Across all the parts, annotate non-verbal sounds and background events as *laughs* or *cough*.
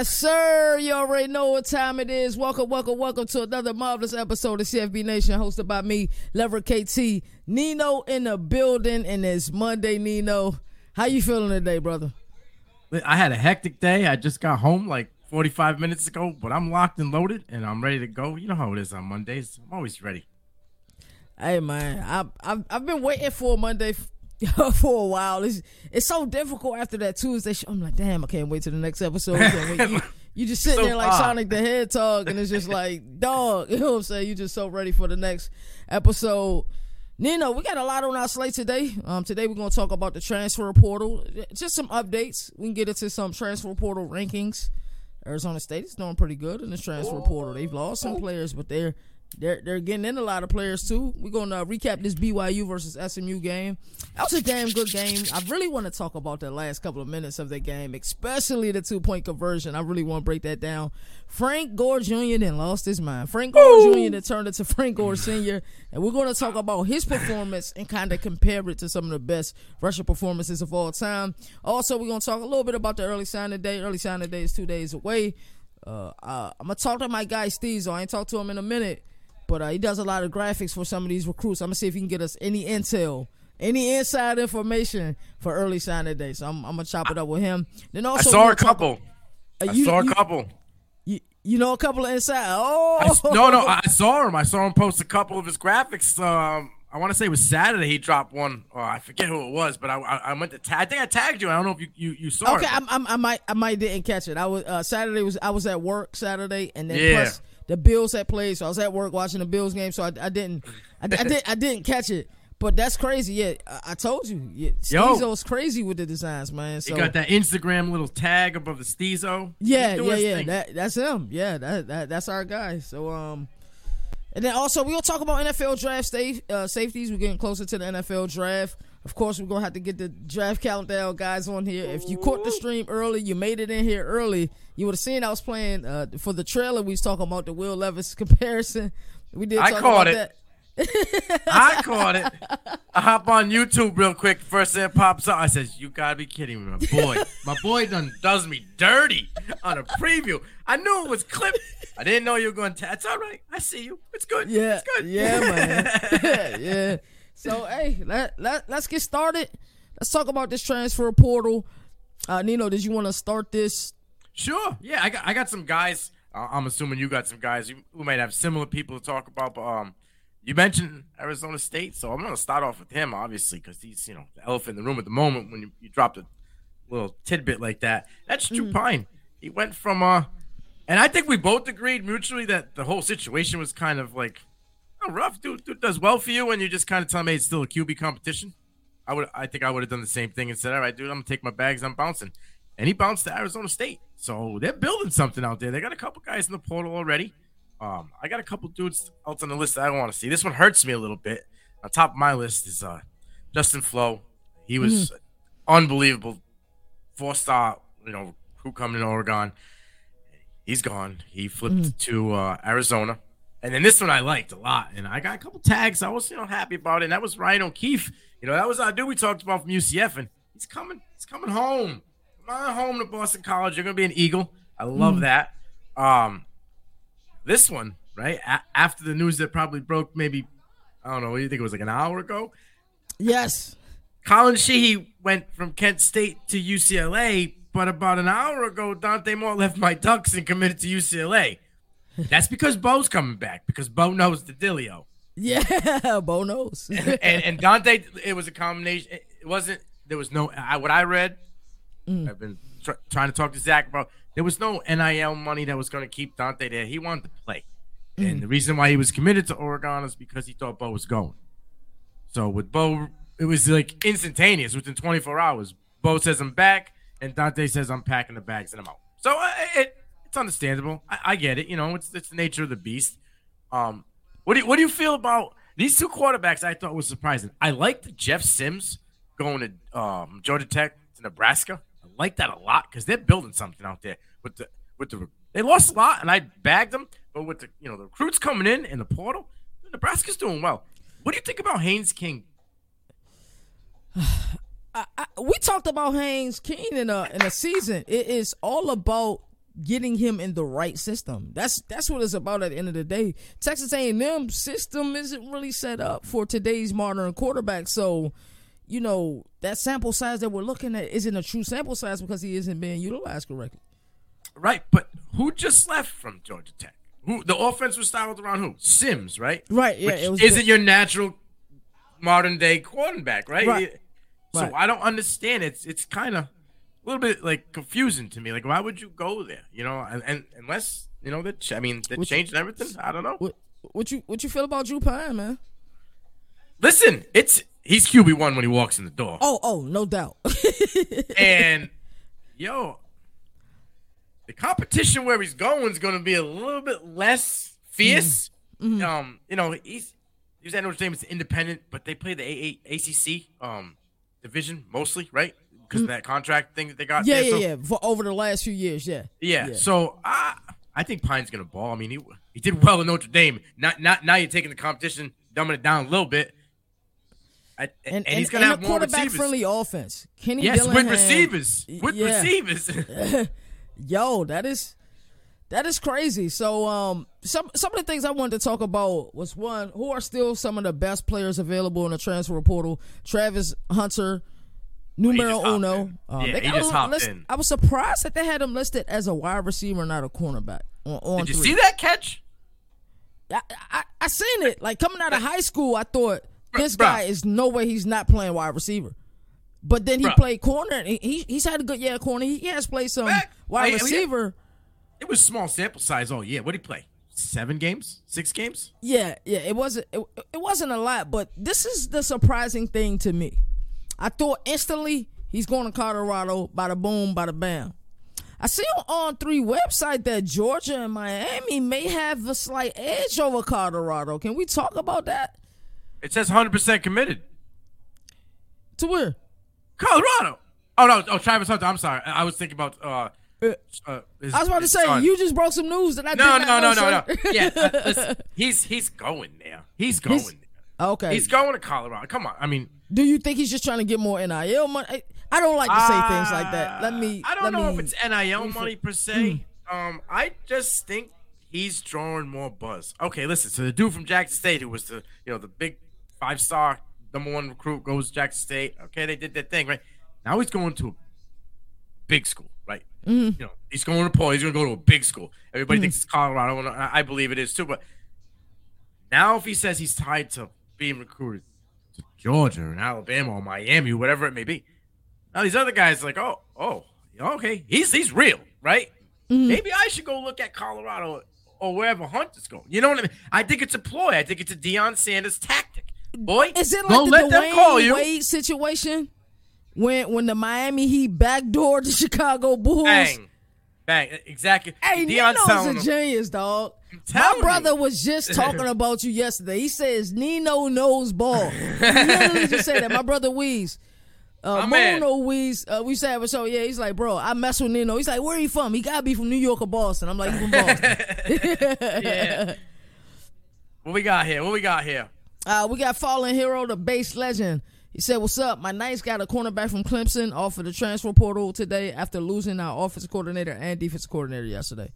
Yes, sir. You already know what time it is. Welcome, welcome, welcome to another marvelous episode of CFB Nation, hosted by me, Lever KT. Nino in the building, and it's Monday. Nino, how you feeling today, brother? I had a hectic day. I just got home like 45 minutes ago, but I'm locked and loaded, and I'm ready to go. You know how it is on Mondays. I'm always ready. Hey man, I, I've I've been waiting for Monday *laughs* for a while. It's it's so difficult after that Tuesday show. I'm like, damn, I can't wait to the next episode. You, *laughs* you, just sitting so there like. Sonic the Hedgehog, and it's just *laughs* like, dog. You know what I'm saying? You just so ready for the next episode. Nino, we got a lot on our slate today. Um, today we're gonna talk about the transfer portal, just some updates. We can get into some transfer portal rankings. Arizona State is doing pretty good in the transfer portal. They've lost some players, but they're they're they're getting in a lot of players too. We're gonna recap this BYU versus SMU game. That was a damn good game. I really want to talk about the last couple of minutes of that game, especially the two point conversion. I really want to break that down. Frank Gore Jr. then lost his mind. Frank Gore Jr. then turned into Frank Gore Sr. And we're gonna talk about his performance and kind of compare it to some of the best rushing performances of all time. Also, we're gonna talk a little bit about the early signing day. Early signing day is two days away. Uh, uh, I'm gonna talk to my guy Steve. So I ain't talked to him in a minute. But uh, he does a lot of graphics for some of these recruits. I'm gonna see if he can get us any intel, any inside information for early signing day. So I'm, I'm gonna chop it up with him. Then also, I saw a couple. Uh, you, I saw a couple. You, you know a couple of inside. Oh I, no, no, I saw him. I saw him post a couple of his graphics. Um, I want to say it was Saturday. He dropped one. Oh, I forget who it was, but I I, I meant to. Ta- I think I tagged you. I don't know if you you, you saw okay, it. Okay, I, I, might I might didn't catch it. I was uh, Saturday was I was at work Saturday, and then yeah. plus the Bills had played, so I was at work watching the Bills game, so I, I didn't, I, I didn't, I didn't catch it. But that's crazy. Yeah, I, I told you. Yeah, Steezo's crazy with the designs, man. So you got that Instagram little tag above the Steezo. Yeah, yeah, yeah. That, that's him. Yeah, that, that that's our guy. So um, and then also we'll talk about NFL draft stay, uh, safeties. We're getting closer to the NFL draft. Of course, we're gonna have to get the draft countdown guys on here. If you caught the stream early, you made it in here early. You would have seen I was playing uh, for the trailer. We was talking about the Will Levis *laughs* comparison. We did. I caught it. That. I caught it. I hop on YouTube real quick. First thing that pops up, I says, "You gotta be kidding me, my boy. my boy done does me dirty on a preview. I knew it was clipped. I didn't know you were going to. That's all right. I see you. It's good. Yeah, it's good. Yeah, man. *laughs* *laughs* yeah. So hey, let, let let's get started. Let's talk about this transfer portal. Uh, Nino, did you want to start this? Sure. Yeah, I got I got some guys. Uh, I'm assuming you got some guys who might have similar people to talk about. But um, you mentioned Arizona State, so I'm gonna start off with him, obviously, because he's you know the elephant in the room at the moment. When you, you dropped a little tidbit like that, that's Drew mm. Pyne. He went from uh, and I think we both agreed mutually that the whole situation was kind of like oh, rough. Dude, dude does well for you, and you just kind of tell me it's still a QB competition. I would, I think I would have done the same thing and said, all right, dude, I'm gonna take my bags, I'm bouncing. And he bounced to Arizona State, so they're building something out there. They got a couple guys in the portal already. Um, I got a couple dudes out on the list that I want to see. This one hurts me a little bit. On top of my list is uh, Justin Flowe. He was mm. unbelievable, four star, you know, who coming in Oregon. He's gone. He flipped mm. to uh, Arizona. And then this one I liked a lot, and I got a couple tags. I was you know happy about it. And that was Ryan O'Keefe. You know that was our dude we talked about from UCF, and he's coming. He's coming home. Come on home to Boston College. You're gonna be an Eagle. I love mm. that. Um, this one right a- after the news that probably broke maybe I don't know. What do you think it was like an hour ago? Yes. Collin Schlee went from Kent State to UCLA, but about an hour ago, Dante Moore left my Ducks and committed to UCLA. That's because Bo's coming back because Bo knows the Dilio. Yeah, *laughs* Bo knows. and, and, Dante, it was a combination. It wasn't. There was no. I, what I read, mm. I've been tr- trying to talk to Zach about. There was no NIL money that was going to keep Dante there. He wanted to play, mm. and the reason why he was committed to Oregon is because he thought Bo was going. So with Bo, it was like instantaneous within 24 hours. Bo says I'm back, and Dante says I'm packing the bags and I'm out. So uh, it it's understandable. I, I, get it. You know, it's it's the nature of the beast. Um, what do you, what do you feel about these two quarterbacks? I thought was surprising. I liked Jeff Sims going to um, Georgia Tech to Nebraska. I like that a lot because they're building something out there with the with the. They lost a lot, and I bagged them, but with the you know the recruits coming in in the portal, Nebraska's doing well. What do you think about Haynes King? *sighs* I, I, we talked about Haynes King in a in a season. It is all about getting him in the right system. That's that's what it's about at the end of the day. Texas A&M system isn't really set up for today's modern quarterback. So, you know, that sample size that we're looking at isn't a true sample size because he isn't being utilized correctly. Right, but who just left from Georgia Tech? Who the offense was styled around who? Sims, right? Right, yeah. Which it was isn't your natural modern day quarterback, right? Right. So Right. I don't understand. It's it's kind of little bit like confusing to me. Like, why would you go there? You know, and, and unless you know that. I mean, Which- changed everything. I don't know. what what you what you feel about Drew Pyne, man? Listen, it's he's QB one when he walks in the door, Oh, oh, no doubt. *laughs* and yo, the competition where he's going is going to be a little bit less fierce. Mm-hmm. Um, you know, he's he was at Notre Dame. It's independent, but they play the A- A- ACC um division mostly, right? Because of that contract thing that they got. Mm. yeah, there. yeah, So- yeah. For over the last few years, yeah. Yeah. Yeah. So I I think Pyne's gonna ball. I mean, he he did well in Notre Dame. Not not now you're taking the competition, dumbing it down a little bit. I, and, And, and he's gonna and have a more quarterback receivers. friendly offense. Kenny Yes, Dillingham, with receivers. With yeah. receivers. *laughs* Yo, that is that is crazy. So um some some of the things I wanted to talk about was one, who are still some of the best players available in the transfer portal? Travis Hunter, numero uno. Um, Yeah, they he just hopped list- in. I was surprised that they had him listed as a wide receiver, not a cornerback. On, on Did you three. see that catch? I, I I seen it. Like coming out of high school, I thought this Bruh. guy is no way he's not playing wide receiver. But then he Bruh. played corner. And he, he he's had a good yeah corner. He, he has played some Back- wide I- I mean, receiver. It was small sample size Oh yeah, What did he play? Seven games? Six games? Yeah, yeah. It wasn't it, it wasn't a lot, but this is the surprising thing to me. I thought instantly he's going to Colorado. Bada boom, bada bam. I see on on three website that Georgia and Miami may have a slight edge over Colorado. Can we talk about that? It says 100% committed. To where? Colorado. Oh no! Oh, Travis Hunter. I'm sorry. I was thinking about. Uh, Uh, uh, his- I was about to say son. you just broke some news that I No, did no, not no, know, no, no. sir. *laughs* Yeah, uh, listen, he's he's going there. He's going. He's- there. okay. He's going to Colorado. Come on. I mean, Do you think he's just trying to get more NIL money? I, don't like to say things like that. Let ah, me. I don't know me, if it's NIL money per se. Hmm. Um, I just think he's drawing more buzz. Okay, listen. So the dude from Jackson State, who was the you know the big five star number one recruit, goes to Jackson State. Okay, they did that thing right. Now he's going to a big school, right? Hmm. You know, he's going to Paul. He's going to go to a big school. Everybody hmm. thinks it's Colorado, and I I believe it is too. But now, if he says he's tied to being recruited Georgia and Alabama or Miami, whatever it may be, now these other guys like, oh, oh, okay, he's he's real, right? Mm-hmm. Maybe I should go look at Colorado or wherever Hunter's going. You know what I mean? I think it's a ploy. I think it's a Deion Sanders tactic. Boy, Is it like let the them call Dwyane you. Wade situation when when the Miami Heat backdoored the Chicago Bulls? Bang, exactly. Hey, Deion's Nino's a genius, dog. My brother you. was just *laughs* talking about you yesterday. He says Nino knows ball. *laughs* He literally just said that. My brother Weez. Uh. Mono Weez, uh, we said, so yeah, he's like, bro, I mess with Nino. He's like, where he from? He gotta be from New York or Boston. I'm like, he from Boston. *laughs* yeah. What we got here? What we got here? Uh, we got fallen hero, the bass legend. He said, "What's up? My Knights got a cornerback from Clemson off of the transfer portal today after losing our offensive coordinator and defensive coordinator yesterday."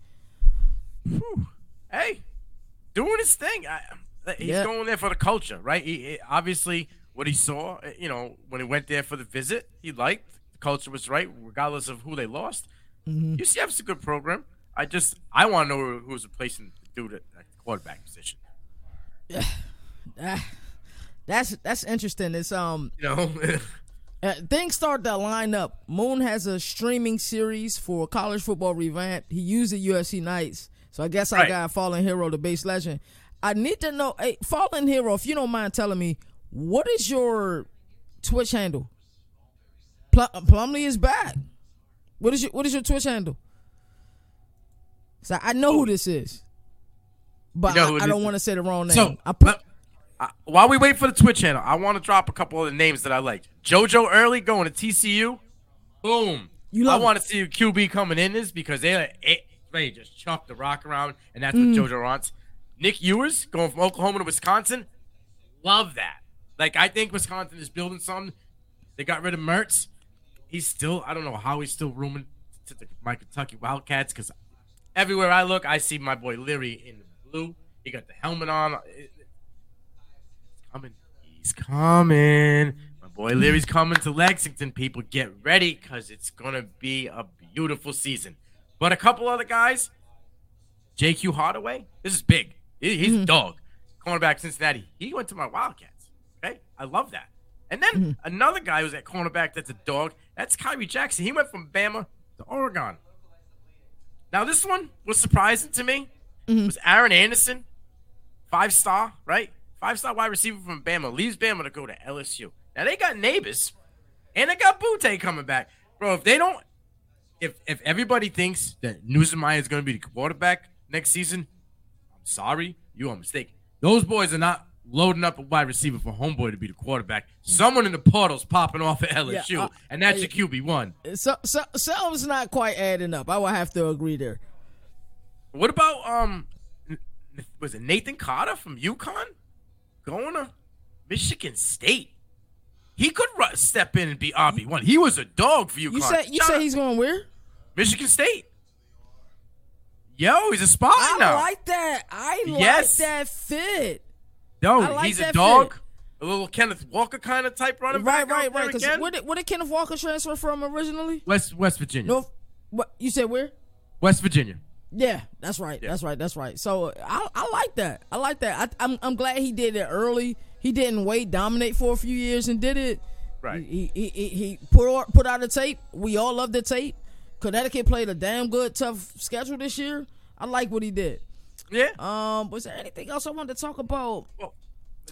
Hey, doing his thing. I, he's Yeah. going there for the culture, right? He, he- obviously, what he saw, eh, you know, when he went there for the visit, he liked the culture was right, regardless of who they lost. Mm-hmm. UCF's a good program. I just, I want to know who's replacing the dude at, quarterback position. *sighs* Ah, that's that's interesting. It's um You know, *laughs* uh, things start to line up. Moon has a streaming series for college football revamp. He used the USC Knights, so I guess I Right. got fallen hero, the base legend. I need to know, hey, fallen hero, if you don't mind telling me, what is your Twitch handle? Pl- Plumley is back. What is your What is your Twitch handle? So I know who this is, but You know I, I don't want to say the wrong name. so I put, uh, while we wait for the Twitch channel, I want to drop a couple of the names that I like. JoJo Earle going to TCU. Boom. You I want to see QB coming in this because they eh, they just chuck the rock around, and that's Mm. what JoJo wants. Nick Evers going from Oklahoma to Wisconsin. Love that. Like I think Wisconsin is building something. They got rid of Mertz. He's still I don't know how he's still rooming to the, my Kentucky Wildcats because everywhere I look, I see my boy Leary in blue. He got the helmet on. Coming. He's coming. My boy Leary's coming to Lexington. People get ready because it's gonna be a beautiful season. But a couple other guys, JQ Hardaway. This is big. He- He's a dog. Cornerback Cincinnati. He went to my Wildcats. Okay, I love that. And then mm-hmm. another guy who's at cornerback that's a dog. That's Khyree Jackson. He went from Bama to Oregon. Now this one was surprising to me. Mm-hmm. It was Aaron Anderson, five star, right? Five star wide receiver from Bama leaves Bama to go to LSU. Now they got Nabers, and they got Boutte coming back, bro. If they don't, if if everybody thinks that Nussmeier is going to be the quarterback next season, I'm sorry, you are mistaken. Those boys are not loading up a wide receiver for homeboy to be the quarterback. Someone in the portal's popping off at LSU, Yeah, uh, and that's uh, your QB one. So, so, something's not quite adding up. I would have to agree there. What about um, was it Nathan Carter from UConn going to Michigan State? He could step in and be RB one. He was a dog for UConn. You said you said he's going where? Michigan State. Yo, he's a spot I now. like that. I Yes. like that fit. No, like he's a dog. fit. A little Kenneth Walker kind of type running Right, back. right, right. Because where did, where did Kenneth Walker transfer from originally? West West Virginia. North. What you said? Where? West Virginia. Yeah, that's right. Yeah. That's right. That's right. So I, I like that. I like that. I, I'm I'm glad he did it early. He didn't wait, dominate for a few years, and did it. Right. He he, he, he put out, put out a tape. We all love the tape. Connecticut played a damn good, tough schedule this year. I like what he did. Yeah. Um, was there anything else I wanted to talk about? Well,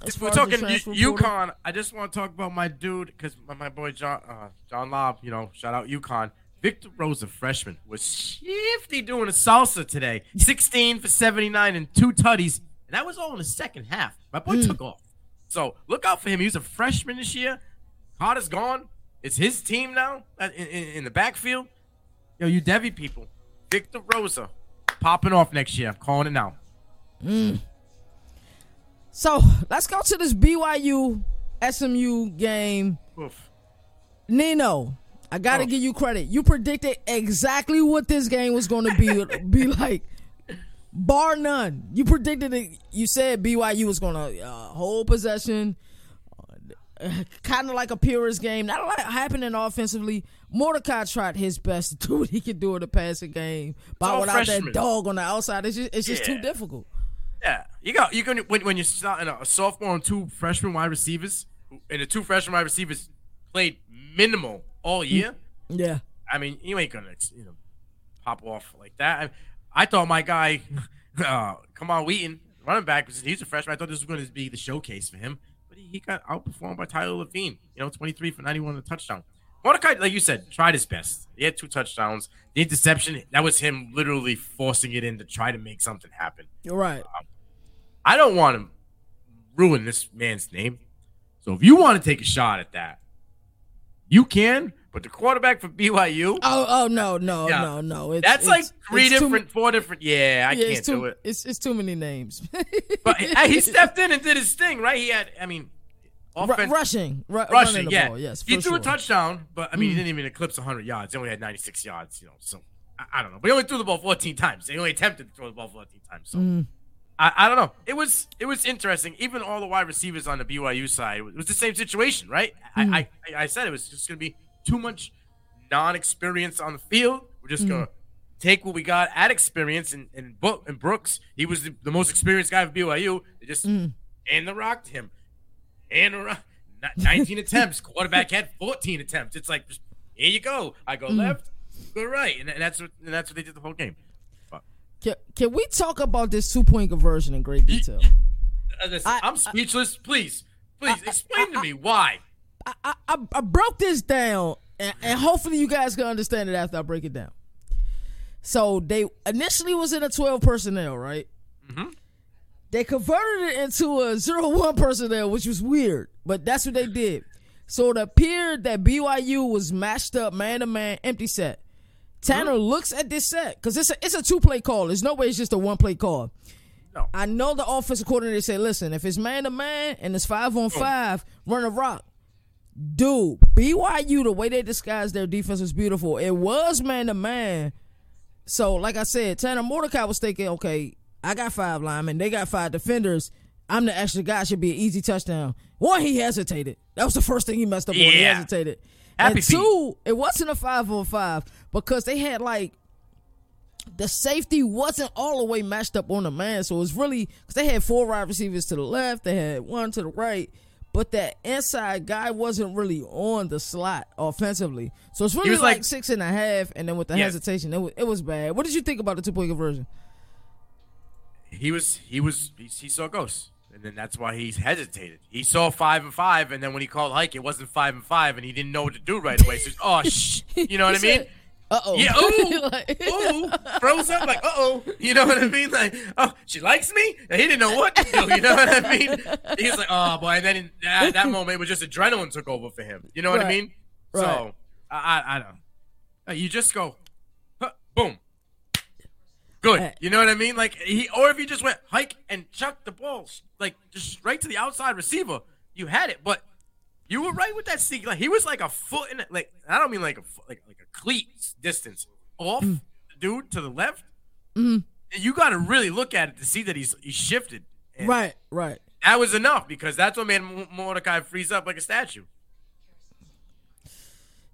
if we're far as the talking U- UConn, I just want to talk about my dude because my, my boy John uh, John Lobb, you know, shout out UConn. Victor Rosa, freshman, was shifty doing a salsa today. 16 for 79 and two tutties. And that was all in the second half. My boy Hmm. took off. So look out for him. He's a freshman this year. Carter's gone. It's his team now uh, in, in, in the backfield. Yo, you Devi people. Victor Rosa popping off next year. I'm calling it now. So let's go to this BYU SMU game. Oof. Nino, I gotta Oh. give you credit. You predicted exactly what this game was going to be be *laughs* like, bar none. You predicted it. You said BYU was going to uh, hold possession, uh, kind of like a purist game. Not a lot happening offensively. Mordecai tried his best to do what he could do in the passing game, but without freshmen. that dog on the outside, it's just, it's just too difficult. Yeah, you got you can when when you're starting a, a sophomore and two freshman wide receivers, and the two freshman wide receivers played minimal all year. Yeah. I mean, you ain't gonna you know pop off like that. I, I thought my guy, *laughs* uh, Camar Wheaton, running back, he's a freshman. I thought this was going to be the showcase for him, but he, he got outperformed by Tyler Lavine. You know, 23 for 91 and a touchdown. Mordecai, like you said, tried his best. He had two touchdowns. The interception, that was him literally forcing it in to try to make something happen. You're right. I don't want to ruin this man's name. So if you want to take a shot at that, you can. But the quarterback for BYU, Oh, oh no, no, Yeah. no, no. It's, that's it's- like three different, four different. Yeah, I yeah, can't it's too, do it. It's it's too many names. *laughs* But he *laughs* stepped in and did his thing, right? He had, I mean, offense, rushing, ru- running rushing, the yeah. ball. Yes, he threw sure. a touchdown, but I mean, he didn't even eclipse 100 yards. He only had 96 yards, you know. So I, I don't know, but he only threw the ball 14 times. He only attempted to throw the ball 14 times. So Mm. I, I don't know. It was it was interesting. Even all the wide receivers on the BYU side, it was the same situation, right? Mm. I, mm-hmm. I I said it was just going to be too much non-experience on the field. We're just going to mm-hmm. take what we got at experience and and, Book, and Brooks. He was the, the most experienced guy of BYU. They just mm. and the rocked him and the rock. 19 *laughs* attempts. Quarterback had 14 attempts. It's like, just, here you go. I go mm. left, go right, and, and that's what and that's what they did the whole game. Can, can we talk about this two point conversion in great detail? I- I, am speechless. Please, please explain to me why. I, I, I, I broke this down, and, and hopefully you guys can understand it after I break it down. So they initially was in a twelve personnel, right? Mm-hmm. They converted it into a zero one personnel, which was weird, but that's what they did. So it appeared that BYU was matched up man to man, empty set. Tanner looks at this set because it's a it's a two play call. There's no way it's just a one play call. No. I know the offensive coordinator said, listen, if it's man to man and it's five on oh. five, run a rock. Dude, BYU, the way they disguised their defense was beautiful. It was man to man, So, like I said, Tanner Mordecai was thinking, okay, I got five linemen, they got five defenders. I'm the extra guy. Should be an easy touchdown. One, he hesitated. That was the first thing he messed up on. He Yeah. hesitated. Happy and two, it wasn't a five on five because they had like the safety wasn't all the way matched up on the man. So it was really because they had four wide receivers to the left, they had one to the right, but that inside guy wasn't really on the slot offensively. So it's really was like, like- six and a half, and then with the Yeah. hesitation, it was it was bad. What did you think about the two point conversion? he was he was he, he saw ghosts, and then that's why he hesitated. He saw five and five, and then when he called hike, it wasn't five and five, and he didn't know what to do right away. So, he's, oh *laughs* sh, you know what I mean? Uh oh. Yeah, ooh, *laughs* ooh, froze up like, uh oh, you know what I mean? Like, oh, she likes me. And he didn't know what to do. You know what I mean? He's like, oh boy. And then in that, that moment, it was just adrenaline took over for him. You know what I mean? Right. So I, I, I don't. You just go, huh, boom, good. Uh, You know what I mean? Like he, or if you just went hike and chucked the ball, like just right to the outside receiver, you had it. But you were right with that sneak. Like he was like a foot in, like I don't mean like a foot, like like a cleat distance off, Mm. the dude to the left. And You got to really look at it to see that he's he shifted. And Right, right. That was enough because that's what made Mordecai freeze up like a statue.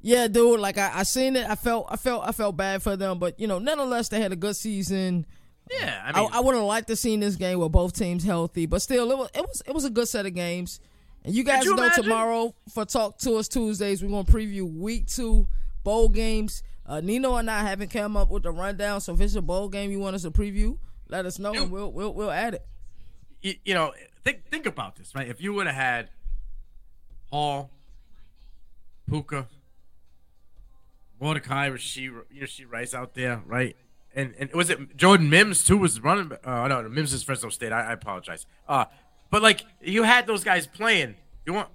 Yeah, dude. Like I, I seen it. I felt, I felt, I felt bad for them, but you know, nonetheless, they had a good season. Yeah, I I, mean, I would have liked to seen this game with both teams healthy, but still, it was, it was, it was a good set of games. And you guys you know imagine? tomorrow for Talk to Us Tuesdays, we're gonna preview Week Two bowl games. Uh, Nino and I haven't come up with the rundown, so if it's a bowl game you want us to preview, let us know, and we'll, we'll, we'll add it. you, you know, think think about this, right? If you would have had Hall, Puka, Mordecai, Rasheed, know, she Rice out there, right? And and was it Jordan Mims too? Was running? Uh, no, Mims is Fresno State. I, I apologize. Uh, but like you had those guys playing. You want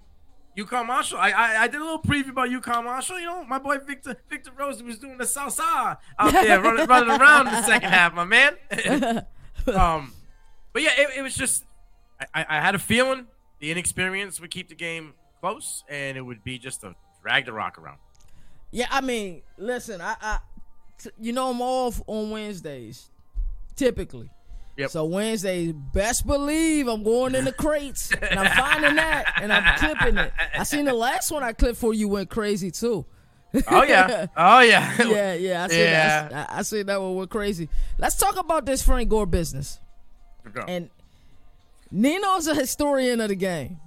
UConn Marshall? I, I I did a little preview about UConn Marshall. You know, my boy Victor Victor Rosa was doing the salsa out *laughs* there, running running around in the second half, my man. *laughs* um, but yeah, it, it was just I, I had a feeling the inexperience would keep the game close, and it would be just a drag the rock around. Yeah, I mean, listen, I, I t- you know, I'm off on Wednesdays, typically. Yep. So Wednesdays, best believe I'm going in the crates and I'm finding that and I'm clipping it. I seen the last one I clipped for you went crazy too. Oh yeah, *laughs* oh yeah, yeah, yeah, I seen Yeah. that. I, I seen that one went crazy. Let's talk about this Frank Gore business. And Nino's a historian of the game.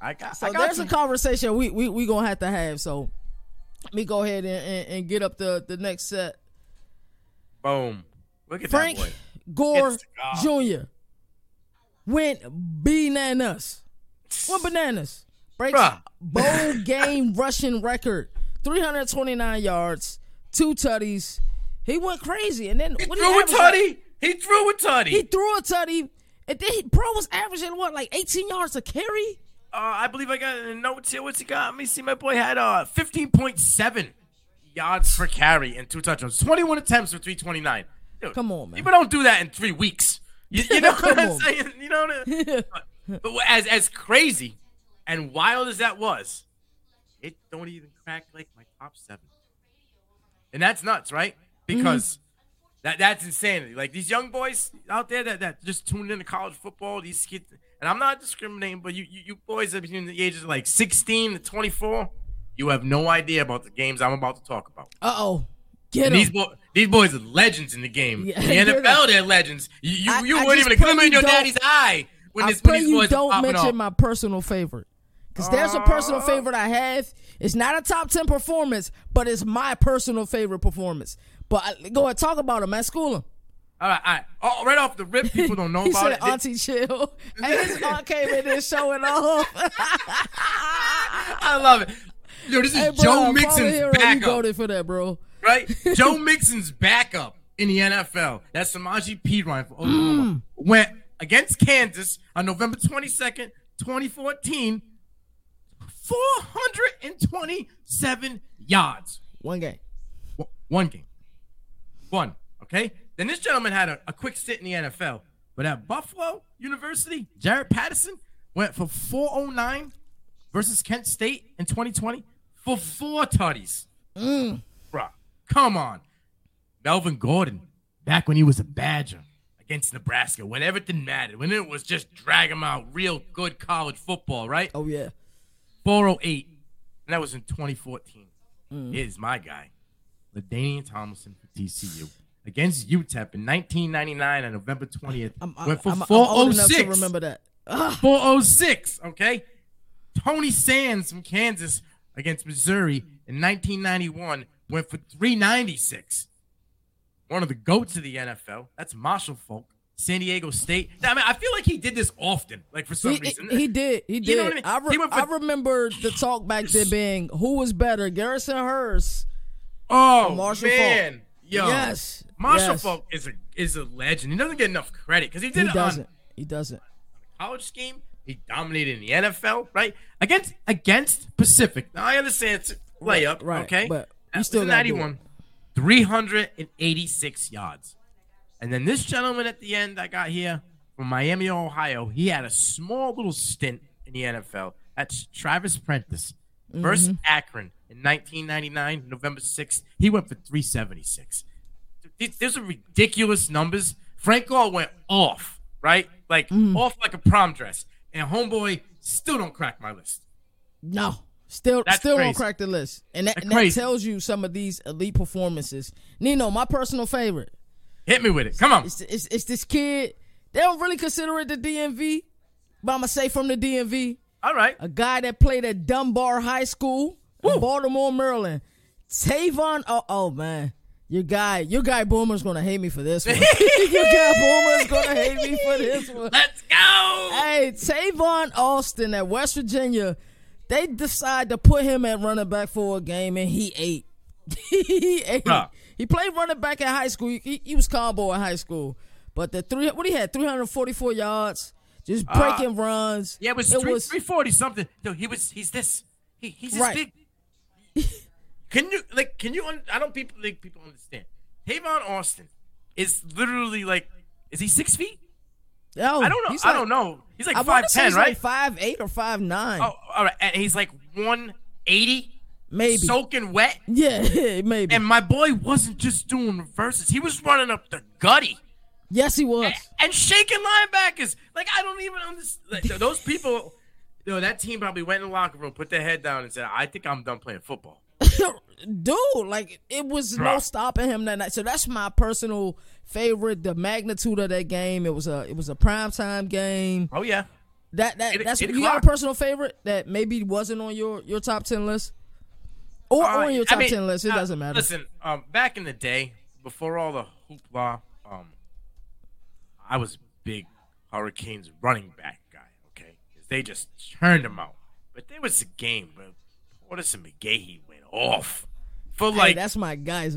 I got, So I got there's some, a conversation we we we gonna have to have. So let me go ahead and, and, and get up the the next set. boom. Look at Frank that boy. Gore. Jr. went bananas. Went bananas. Breaks Bruh. bowl *laughs* game rushing record. 329 yards, two tutties. He went crazy. And then He what threw a average? tutty. He threw a tutty. He threw a tutty. And then he, bro was averaging what, like 18 yards a carry? Uh, I believe I got a notes here. What's he got? Let me see. My boy had uh 15.7 yards per carry and two touchdowns. 21 attempts for 329. Dude, Come on, man. People don't do that in three weeks. You, you *laughs* know what I'm on. saying? You know what I *laughs* but, but as as crazy and wild as that was, it don't even crack like my top seven. And that's nuts, right? Because that that's insanity. Like these young boys out there that, that just tuned into college football, these kids and I'm not discriminating, but you, you, you boys are between the ages of like 16 to 24, you have no idea about the games I'm about to talk about. Uh oh. Get these boys, these boys are legends in the game. Yeah, the NFL, they're legends. You, you, I- you I weren't just even pray in your daddy's eye when, I this, when pray these boys are don't mention off. my personal favorite. Because there's a personal favorite I have. It's not a top 10 performance, but it's my personal favorite performance. But I, go ahead, talk about him at school. Him. All right, all right. Oh, right off the rip, people don't know *laughs* He about said, it. Auntie Chill. *laughs* and his aunt came in there showing off. *laughs* I love it. Yo, this is hey, bro, Joe Mixon's Hero, You backup, voted for that, bro. right? Joe Mixon's backup in the NFL. That's Samaje Perine for Oklahoma. Mm. Went against Kansas on November 22nd, 2014, 427 yards. One game. One game. One. Okay? Then this gentleman had a, a quick stint in the NFL. But at Buffalo University, Jaret Patterson went for 409 versus Kent State in 2020 for four tutties. Bruh, come on. Melvin Gordon back when he was a Badger against Nebraska, when everything mattered, when it was just drag him out, real good college football, right? Oh yeah. 408. And that was in 2014. Mm. Is my guy, LaDainian Tomlinson for TCU. Against UTEP in 1999 on November 20th. I'm, went for I'm, 406. I'm oh remember that. Ugh. 406, okay? Tony Sands from Kansas against Missouri in 1991 went for 396. One of the goats of the NFL. That's Marshall Faulk. San Diego State. I mean, I feel like he did this often. Like for some he, reason, he did. He did. You know I, mean? I, re- for- I, remember the talk back then being who was better, Garrison Hearst. Oh Marshall man, Faulk. yo, yes, Marshall yes. Faulk is a is a legend. He doesn't get enough credit because he did he doesn't. On, he doesn't. college scheme. He dominated in the NFL, right? Against against Pacific. Now I understand it's a layup, right, okay? But he still ninety one, three hundred and eighty six yards. And then this gentleman at the end I got here from Miami, Ohio, he had a small little stint in the NFL. That's Travis Prentice. 1st mm-hmm. Akron in 1999, November 6th. He went for 376. These are ridiculous numbers. Frank Gore went off, right? Like mm. off like a prom dress. And homeboy still don't crack my list. No. Still, That's still crazy. don't crack the list, and that, and that tells you some of these elite performances. Nino, my personal favorite, Hit me with it. Come on. It's, it's, it's this kid. They don't really consider it the DMV, but I'm gonna say from the DMV. All right. A guy that played at Dunbar High School, in Baltimore, Maryland. Tavon. Oh, oh man. Your guy, your guy Boomer's gonna hate me for this one. *laughs* your guy Boomer's gonna hate me for this *laughs* one. Let's go. Hey, Tavon Austin at West Virginia, they decide to put him at running back for a game, and he ate. *laughs* he ate. Huh. He played running back in high school. He, he was combo in high school. But the three, what he had, 344 yards, just uh, breaking uh, runs. Yeah, it was, it three, 340 something. No, he was, he's this. He, he's this right. big. Can you, like, can you, I don't people, like, people understand. Tavon Austin is literally like, is he six feet? Oh, I don't know. Like, I don't know. He's like five ten, right? Like five eight or five nine. Oh, all right. And he's like one eighty. Maybe soaking wet. Yeah, *laughs* maybe. And my boy wasn't just doing reverses; he was running up the gutty. Yes, he was. And, and shaking linebackers. Like I don't even understand. Like, those people, you know, that team probably went in the locker room, put their head down, and said, "I think I'm done playing football." *laughs* Dude, like it was no stopping him that night. So that's my personal favorite. The magnitude of that game. It was a it was a prime time game. Oh yeah. That that eight, that's eight you got a personal favorite that maybe wasn't on your your top ten list. Or, uh, or your top I mean, ten list. It uh, doesn't matter. Listen, um, back in the day, before all the hoopla, um, I was a big Hurricanes running back guy. Okay, they just turned them out. But there was a game where Portis and McGahee went off for like. Hey, that's my guys.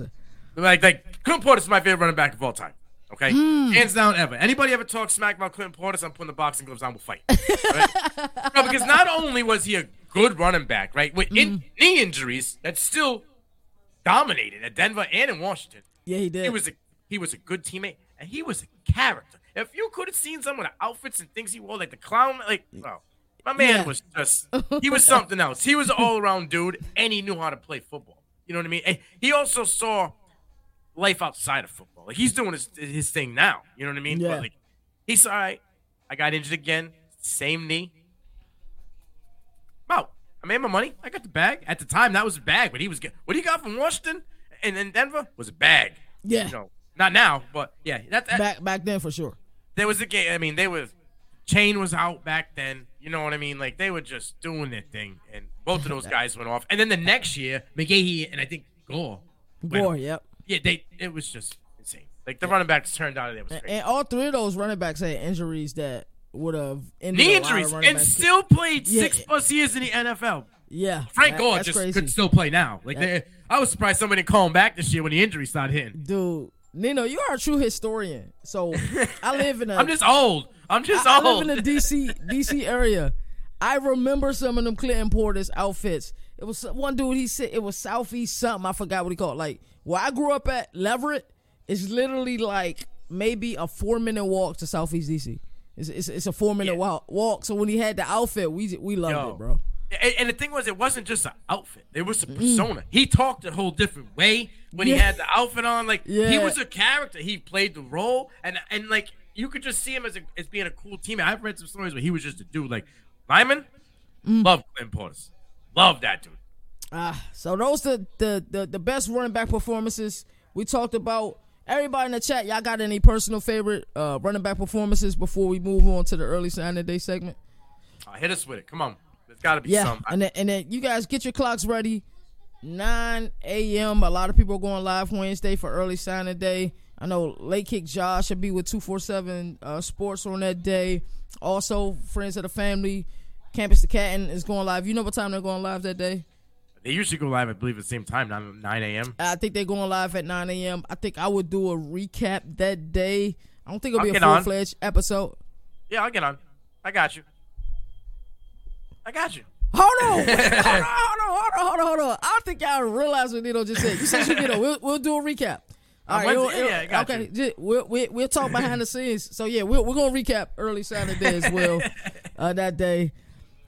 Like like Clinton Portis is my favorite running back of all time. Okay, mm. hands down ever. Anybody ever talk smack about Clint Portis? I'm putting the boxing gloves on. We'll fight. Right? *laughs* no, because not only was he a good running back, right? With in, mm. knee injuries, that still dominated at Denver and in Washington. Yeah, he did. He was a he was a good teammate, and he was a character. If you could have seen some of the outfits and things he wore, like the clown, like well, my man yeah. was just *laughs* he was something else. He was an all around dude, and he knew how to play football. You know what I mean? And he also saw life outside of football. Like he's doing his his thing now. You know what I mean? Yeah. But like he's all right. I got injured again. Same knee. Wow. I made my money. I got the bag. At the time, that was a bag, but he was get, what he got from Washington and then Denver was a bag. Yeah. You know, not now, but yeah, that, that back back then for sure. There was a game. I mean, they were chain was out back then. You know what I mean? Like they were just doing their thing, and both of those *laughs* guys went off. And then the next year, McGahee and I think Gore. Gore, yep. Yeah, they. It was just insane. Like the running backs turned out, it was crazy. And all three of those running backs had injuries that would have knee injuries and still played yeah. six plus years in the NFL. Yeah, Frank Gore just crazy. could still play now. Like they, I was surprised somebody didn't call him back this year when the injury started hitting. Dude, Nino, you are a true historian. So *laughs* I live in a. I'm just old. I'm just I, old. I live in the DC DC area. I remember some of them Clinton Portis outfits. It was one dude. He said it was Southeast something. I forgot what he called. Like where I grew up at Leverett is literally like maybe a four minute walk to Southeast DC. It's, it's, it's a four minute yeah. walk, walk. So when he had the outfit, we we loved Yo, it, bro. And, and the thing was, it wasn't just an outfit; it was a persona. Mm. He talked a whole different way when yeah. he had the outfit on. Like yeah. he was a character. He played the role, and and like you could just see him as a, as being a cool teammate. I've read some stories where he was just a dude. Like Lyman, mm. love Clint Portis, love that dude. Ah, uh, so those the, the the the best running back performances we talked about. Everybody in the chat, y'all got any personal favorite uh, running back performances before we move on to the early sign of day segment? Uh, hit us with it. Come on. There's got to be yeah, some. And then, and then you guys get your clocks ready. 9 a.m. A lot of people are going live Wednesday for early signing day. I know Late Kick Josh should be with 247 uh, Sports on that day. Also, Friends of the Family, Campus the Catton is going live. You know what time they're going live that day? They usually go live, I believe, at the same time, 9, 9 a.m. I think they're going live at 9 a.m. I think I would do a recap that day. I don't think it'll I'll be a full fledged episode. Yeah, I'll get on. I got you. I got you. Hold on, *laughs* hold on, hold on, hold on, hold on, hold on. I think y'all realize what Nino just said. You said you get a. We'll, we'll do a recap. All right, it'll, it'll, yeah, okay. You. We'll, we'll, we'll talk behind the scenes. So yeah, we're we're gonna recap early Saturday as well *laughs* uh, that day.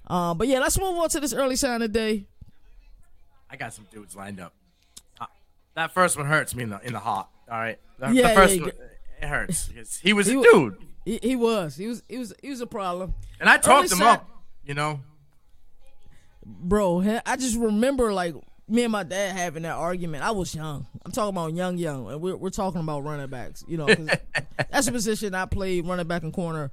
Uh, but yeah, let's move on to this early Saturday. I got some dudes lined up. Uh, that first one hurts me in the in the heart. All right, the, yeah, the first yeah, one it hurts. He was he a dude. He, he, was. He was. He was. He was a problem. And I talked early him up. You know bro. I just remember like me and my dad having that argument. I was young. I'm talking about young, young, and we're we're talking about running backs. You know, *laughs* that's a position I played running back and corner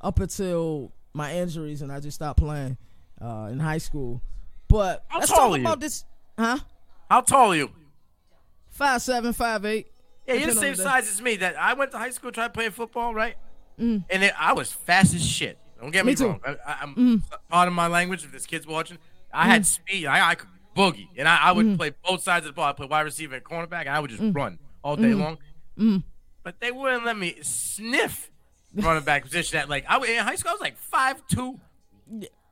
up until my injuries, and I just stopped playing uh, in high school. But How let's talk about this, huh? How tall are you? Five seven, five eight. Yeah, you're the same size as me. That I went to high school, tried playing football, right? Mm. And it, I was fast as shit. Don't get me, me wrong. I, am mm. part of my language. If there's kids watching, I mm. had speed. I, I could boogie, and I, I would mm. play both sides of the ball. I play wide receiver and cornerback, and I would just mm. run all day mm. long. Mm. But they wouldn't let me sniff running back position. At like I in high school, I was like five two.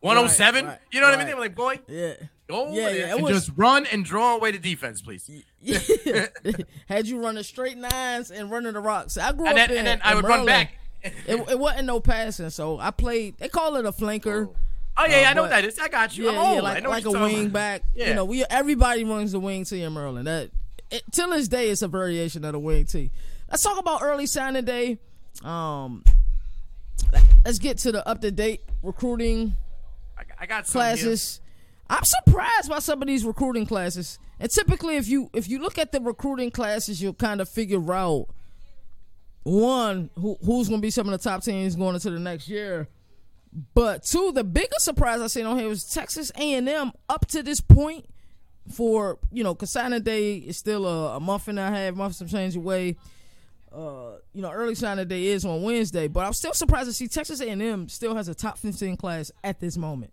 107. Right, right, you know what right. I mean? They were like, boy, yeah, go yeah, yeah. and was, just run and draw away the defense, please. Yeah. *laughs* Had you running straight nines and running the rocks. I grew and up then, in, and then I would run back it, it wasn't no passing, so I played. They call it a flanker. Oh, oh yeah, uh, I know what that is. I got you. Yeah, yeah, like, like a wing about. back. Yeah. You know, we everybody runs the wing T in Maryland. That it, till this day, it's a variation of the wing T. Let's talk about early signing day. Um, let's get to the up to date recruiting. I, I got classes. I'm surprised by some of these recruiting classes. And typically, if you if you look at the recruiting classes, you'll kind of figure out one, who, who's going to be some of the top teams going into the next year. But two, the biggest surprise I seen on here was Texas A&M up to this point for, you know, signing day is still a, a, month and a half, some change away. Uh, you know, early signing day is on Wednesday, but I'm still surprised to see Texas A&M still has a top 15 class at this moment.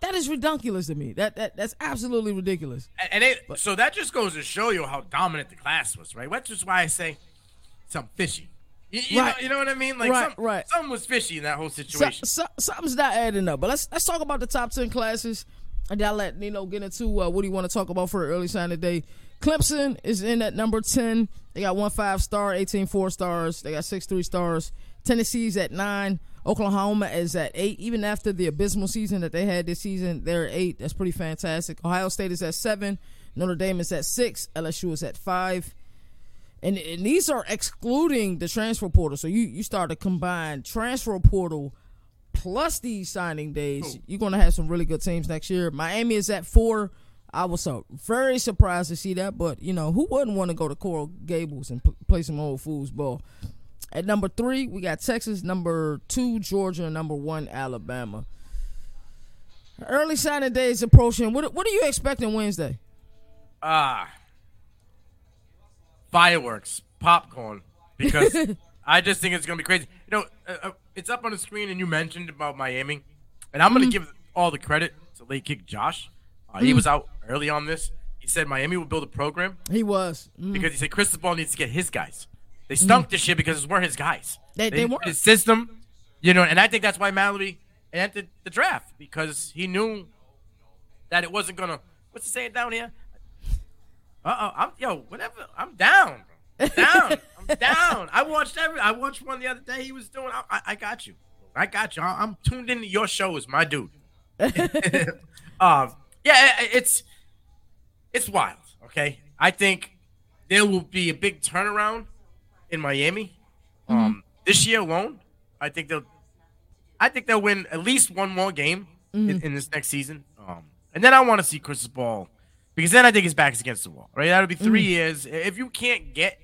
That is ridiculous to me. That that that's absolutely ridiculous. And, it, so that just goes to show you how dominant the class was, right? That's just why I say something fishy. You, you, right. know, you know what I mean? Like right, some, right. something was fishy in that whole situation. So, so, something's not adding up. But let's let's talk about the top ten classes, and then I'll let Nino get into uh, what do you want to talk about for early sign today. Clemson is in at number ten. They got one five star, 18 four stars. They got six three stars. Tennessee's at nine. Oklahoma is at eight. Even after the abysmal season that they had this season, they're at eight. That's pretty fantastic. Ohio State is at seven. Notre Dame is at six. LSU is at five and, and these are excluding the transfer portal. So you you start to combine transfer portal plus these signing days. Oh. You're going to have some really good teams next year. Miami is at four. I was so very surprised to see that, but you know who wouldn't want to go to Coral Gables and p- play some old fools ball. At number three, we got Texas. Number two, Georgia. Number one, Alabama. Early signing day is approaching. What what are you expecting Wednesday? Ah, fireworks, popcorn, because *laughs* I just think it's gonna be crazy. You know, uh, uh, it's up on the screen, and you mentioned about Miami, and I'm gonna mm give all the credit to late kick Josh. Uh, mm He was out early on this. He said Miami would build a program. He was mm because he said Cristobal needs to get his guys. They stunk this shit because it weren't his guys. They, they, they were his system, you know, and I think that's why Mallory entered the draft because he knew that it wasn't gonna. What's he saying down here? Uh oh, I'm yo, whatever. I'm down. I'm down. I'm *laughs* down. I watched every. I watched one the other day. He was doing. I, I, I got you. I got you. I, am tuned into your shows, my dude. uh, *laughs* yeah, it's it's wild. Okay, I think there will be a big turnaround in Miami. Um, mm-hmm. this year alone, I think they'll, I think they'll win at least one more game mm-hmm. in, in, this next season. Um, and then I want to see Cristobal because then I think his back is against the wall. Right, that'll be 3 mm-hmm. years. If you can't get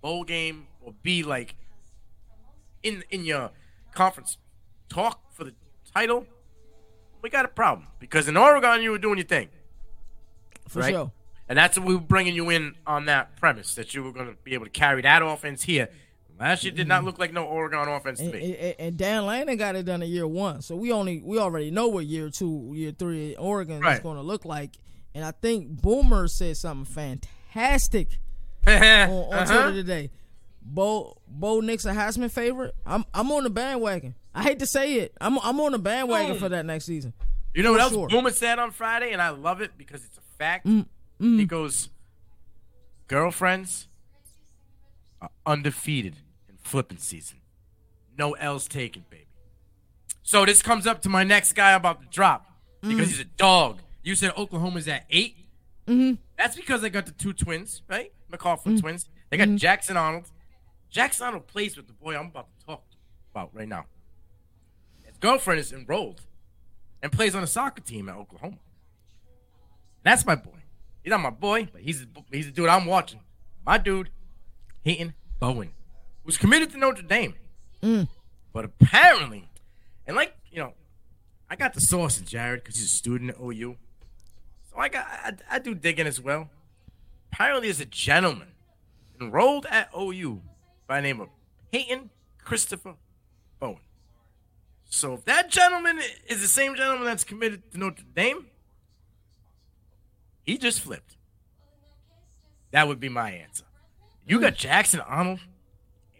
bowl game or be like in in your conference talk for the title, we got a problem because in Oregon you were doing your thing. For right? sure. And that's what we were bringing you in on that premise that you were going to be able to carry that offense here. Last year did not look like no Oregon offense and, to me. And, and, Dan Lanning got it done in year one, so we only we already know what year two, year three Oregon right. is going to look like. And I think Boomer said something fantastic *laughs* on, on uh-huh. Twitter today. Bo Bo Nix a Heisman favorite. I'm I'm on the bandwagon. I hate to say it. I'm I'm on the bandwagon for that next season. You know what else sure. Boomer said on Friday, and I love it because it's a fact. Mm, mm. He goes, "Girlfriends are undefeated in flipping season. No L's taken, baby." So this comes up to my next guy I'm about to drop because mm. he's a dog. You said Oklahoma's at 8 mm-hmm. That's because they got the two twins, right? McCauley mm twins. They got mm-hmm. Jackson Arnold. Jackson Arnold plays with the boy I'm about to talk about right now. His girlfriend is enrolled and plays on a soccer team at Oklahoma. That's my boy. He's not my boy, but he's he's the dude I'm watching. My dude, Peyton Bowen, who's committed to Notre Dame. Mm. But apparently, and like, you know, I got the source in Jared because he's a student at OU. So I I, I do digging as well. Apparently, there's a gentleman enrolled at OU by the name of Peyton Christopher Bowen. So if that gentleman is the same gentleman that's committed to Notre Dame, he just flipped. That would be my answer. You got Jackson Arnold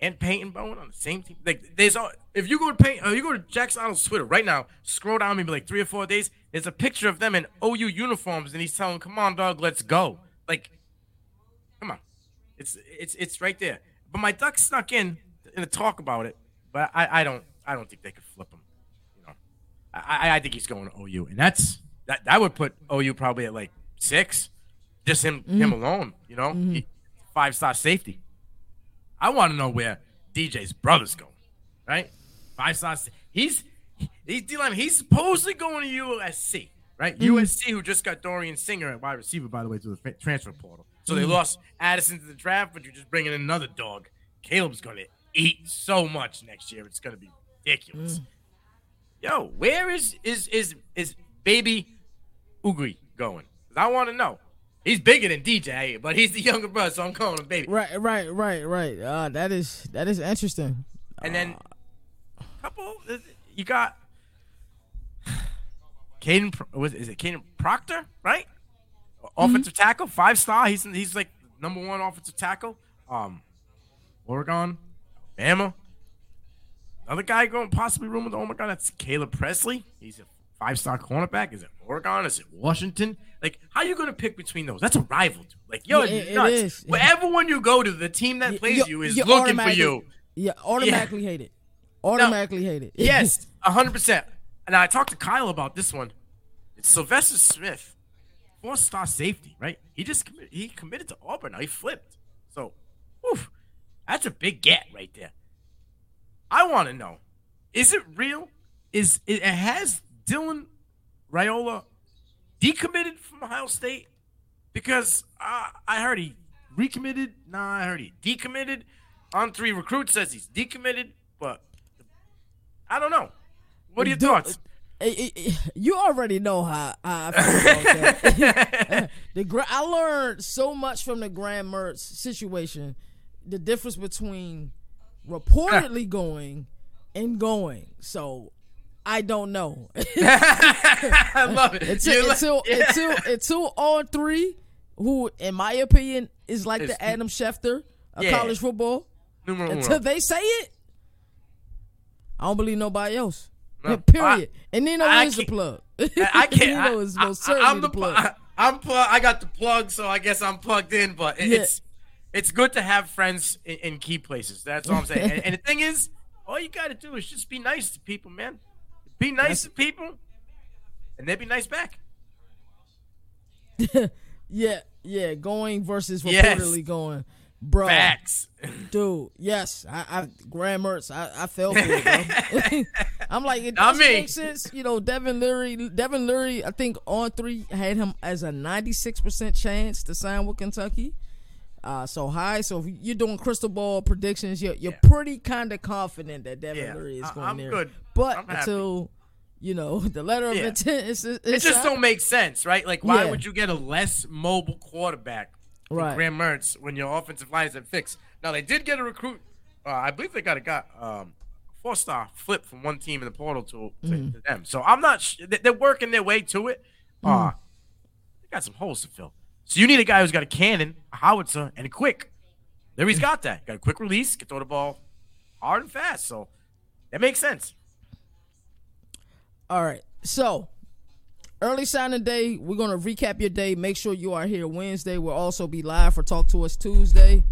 and Peyton Bowen on the same team. Like there's all, if you go to Peyton, uh, you go to Jackson Arnold's Twitter right now, scroll down maybe like three or four days. There's a picture of them in OU uniforms, and he's telling, "Come on, dog, let's go." Like, come on, it's it's it's right there. But my duck snuck in in to talk about it, but I, I don't I don't think they could flip him. You know, I I think he's going to OU, and that's that that would put OU probably at like six, just him mm-hmm. him alone. You know, mm-hmm. five star safety. I want to know where DJ's brothers going, right? Five stars. He's he's dealing. He's supposedly going to USC, right? Mm-hmm. USC, who just got Dorian Singer at wide receiver, by the way, to the transfer portal. So they mm. lost Addison to the draft, but you're just bringing in another dog. Caleb's going to eat so much next year. It's going to be ridiculous. Mm. Yo, where is is is is baby Ugri going? I want to know. He's bigger than DJ, but he's the younger brother, so I'm calling him baby. Right, right, right, right. Uh, that is that is interesting. And then uh, couple, you got Caden. Was is it Kadyn Proctor? Right offensive mm-hmm. tackle, five star. He's he's like number one offensive tackle. Um, Oregon, Bama. Another guy going possibly rumored. Oh my God, that's Caleb Presley. He's a five star cornerback. Is it Oregon? Is it Washington? Like, how you going to pick between those? That's a rival. Dude. Like, yo, yeah, it, nuts. It is. Wherever one you go to, the team that plays you, you is looking for you. Yeah, automatically yeah. hate it. Automatically no, hate it. yes, hundred percent. And I talked to Kyle about this one. It's Sylvester Smith four star safety, right? He just committed, he committed to Auburn. Now he flipped. So, oof, that's a big get right there. I want to know: Is it real? Is it has Dylan Raiola decommitted from Ohio State? Because uh, I heard he recommitted. Nah, I heard he decommitted. On three recruit says he's decommitted, but I don't know. What are your thoughts? you already know how, how I feel about that. *laughs* *laughs* the I learned so much from the Graham Mertz situation. The difference between reportedly *laughs* going and going. So I don't know. I *laughs* *laughs* love it. Until, until, yeah. until, until all three, who in my opinion is like it's, the Adam Schefter of yeah. college football. Numero until uno. they say it, I don't believe nobody else. No, Period. I, and Nino I is the plug. *laughs* I can't. Nino is most certainly I'm the, plug. I, am plug. I got the plug, so I guess I'm plugged in. But it, yeah. it's it's good to have friends in, in key places. That's all I'm saying. and, and, the thing is, all you got to do is just be nice to people, man. Be nice That's, to people. and they'd be nice back. *laughs* yeah, yeah, going versus Yes. reportedly going, bro. Facts. Dude, yes, I, I Graham Mertz, I, I fell for it, bro. *laughs* *laughs* I'm like, it doesn't make sense. You know, Devin Leary, Devin Leary, I think on three had him as a 96 percent chance to sign with Kentucky. Uh, so high. So if you're doing crystal ball predictions, you're you're Yeah. pretty kind of confident that Devin Yeah, Leary is I- going I'm there. good. But I'm happy. until you know *laughs* the letter of Yeah. intent It just don't make sense, right? Like, why Yeah. would you get a less mobile quarterback, Right. Graham Mertz, when your offensive line isn't fixed? Now they did get a recruit. Uh, I believe they got a got um, four star flip from one team in the portal to, to, Mm-hmm. to them. So I'm not. Sh- they- they're working their way to it. Uh, Mm-hmm. they got some holes to fill. So you need a guy who's got a cannon, a howitzer, and a quick. There he's got that. Got a quick release, can throw the ball hard and fast. So that makes sense. All right. So, early sign signing day, we're going to recap your day. Make sure you are here Wednesday. We'll also be live for Talk to Us Tuesday.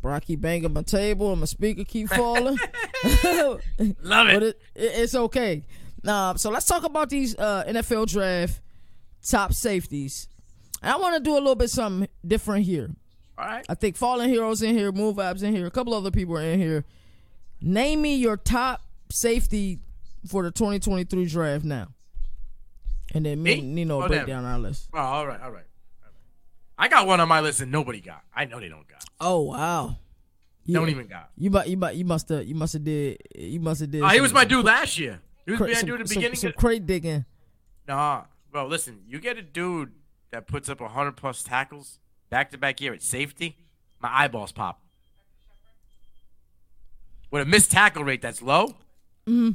Brocky banging my table and my speaker keep *laughs* falling. *laughs* Love it. but it, it, it's okay. Nah, so let's talk about these uh, NFL draft top safeties. And I want to do a little bit something different here. All right. I think Fallen Heroes in here, Moon Vibes in here, a couple other people are in here. Name me your top safety for the 2023 draft now. And then me Me? and Nino Oh, break down our list. Oh, all right, all right, all right. I got one on my list that nobody got. I know they don't got. Oh wow. Yeah. Don't even got. You mu- you you must have you must have did you must have did. Oh, he some- was my dude last year. He was cra- my some, dude at the some- beginning. some of- crate digging. Nah, bro, listen. You get a dude that puts up 100 plus tackles back to back year at safety, my eyeballs pop. With a missed tackle rate that's low. Mm-hmm.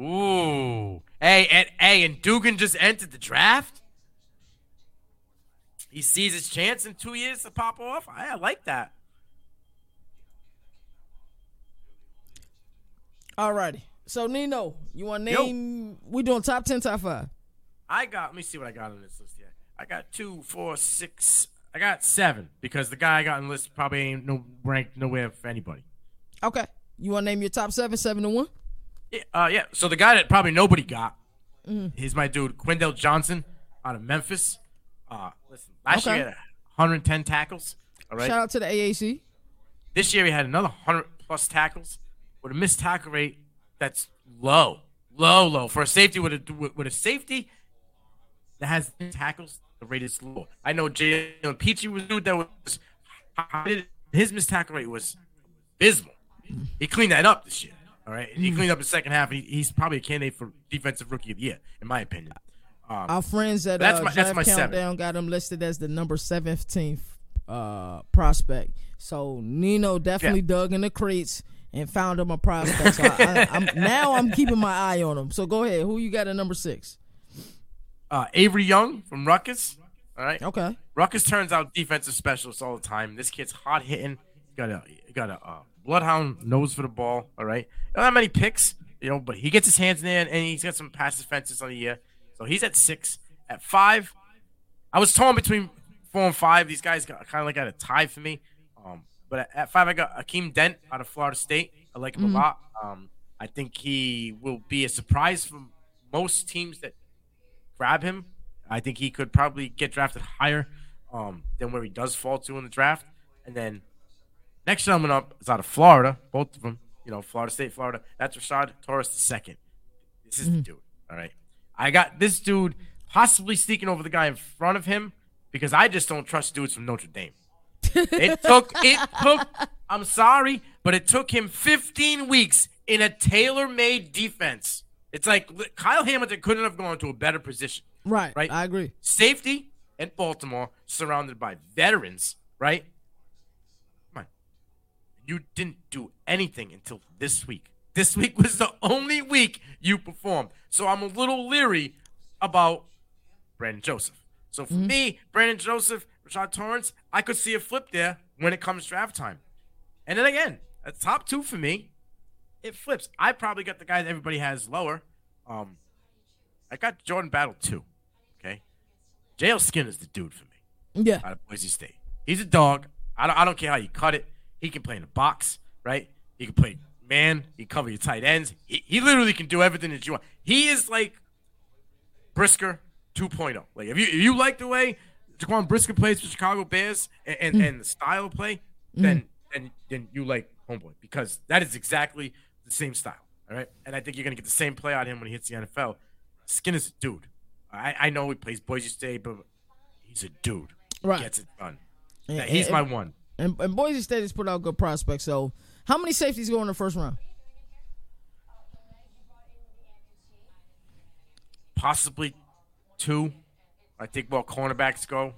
Ooh. Hey, and hey, and Dugan just entered the draft. He sees his chance in two years to pop off. I, I like that. Alrighty. So Nino, you want to Yo. name? We doing top ten, top five. I got. Let me see what I got on this list here. I got two, four, six. I got seven because the guy I got on the list probably ain't no ranked nowhere for anybody. Okay. You want to name your top seven, seven to one? Yeah, uh, yeah. So the guy that probably nobody got, he's my dude Quindell Johnson out of Memphis. Uh, listen, last Okay. year he had 110 tackles. All right. Shout out to the AAC. This year he had another 100 plus tackles with a missed tackle rate that's low, low, low for a safety with a with, a safety that has tackles. The rate is low. I know Jalen Pitre was a dude that was his missed tackle rate was abysmal. He cleaned that up this year. All right, he cleaned up the second half. He, he's probably a candidate for defensive rookie of the year, in my opinion. Um, Our friends at That's uh, my- that's my seven. Countdown got him listed as the number seventeenth uh, prospect. So Nino definitely Yeah. dug in the crates and found him a prospect. So I, I, I'm, *laughs* now I'm keeping my eye on him. So go ahead. Who you got at number six? uh, Avery Young from Rutgers. All right, Okay. Rutgers turns out defensive specialists all the time. This kid's hot hitting. Got a got a uh, bloodhound nose for the ball. All right, not many picks, you know, but he gets his hands in there and he's got some pass defenses on the year. So he's at six. At five, I was torn between four and five. These guys got kind of like at a tie for me. Um, but at, at five, I got Akeem Dent out of Florida State. I like him a lot. Um, I think he will be a surprise for most teams that grab him. I think he could probably get drafted higher um, than where he does fall to in the draft. And then next gentleman up is out of Florida, both of them. You know, Florida State, Florida. That's Rashad Torrence the second. This is the mm-hmm. dude. All right, I got this dude possibly sneaking over the guy in front of him because I just don't trust dudes from Notre Dame. It *laughs* took it took. I'm sorry, but it took him 15 weeks in a tailor-made defense. It's like Kyle Hamilton couldn't have gone to a better position Right. Right. I agree. safety in Baltimore, surrounded by veterans, right? You didn't do anything until this week. This *laughs* week was the only week you performed. So I'm a little leery about Brandon Joseph. So for me, Brandon Joseph, Rashad Torrence, I could see a flip there when it comes draft time. And then again, a top two for me, it flips. I probably got the guy that everybody has lower. Um, I got Jordan Battle too. Okay, JL Skin is the dude for me Yeah. out of Boise State. He's a dog. I don't, I don't care how you cut it. He can play in the box, right? He can play man. He can cover your tight ends. He, he literally can do everything that you want. He is like Brisker 2.0. Like if you if you like the way Jaquan Brisker plays for Chicago Bears and and, Mm. and the style of play, then then then you like Homeboy because that is exactly the same style. All right, and I think you're gonna get the same play out of him when he hits the NFL. Skinner's a dude. I I know he plays Boise State, but he's a dude. Right. Gets it done. Yeah, he's and- my one. And, and Boise State has put out good prospects. So, how many safeties go in the first round? Possibly two. I think more cornerbacks go.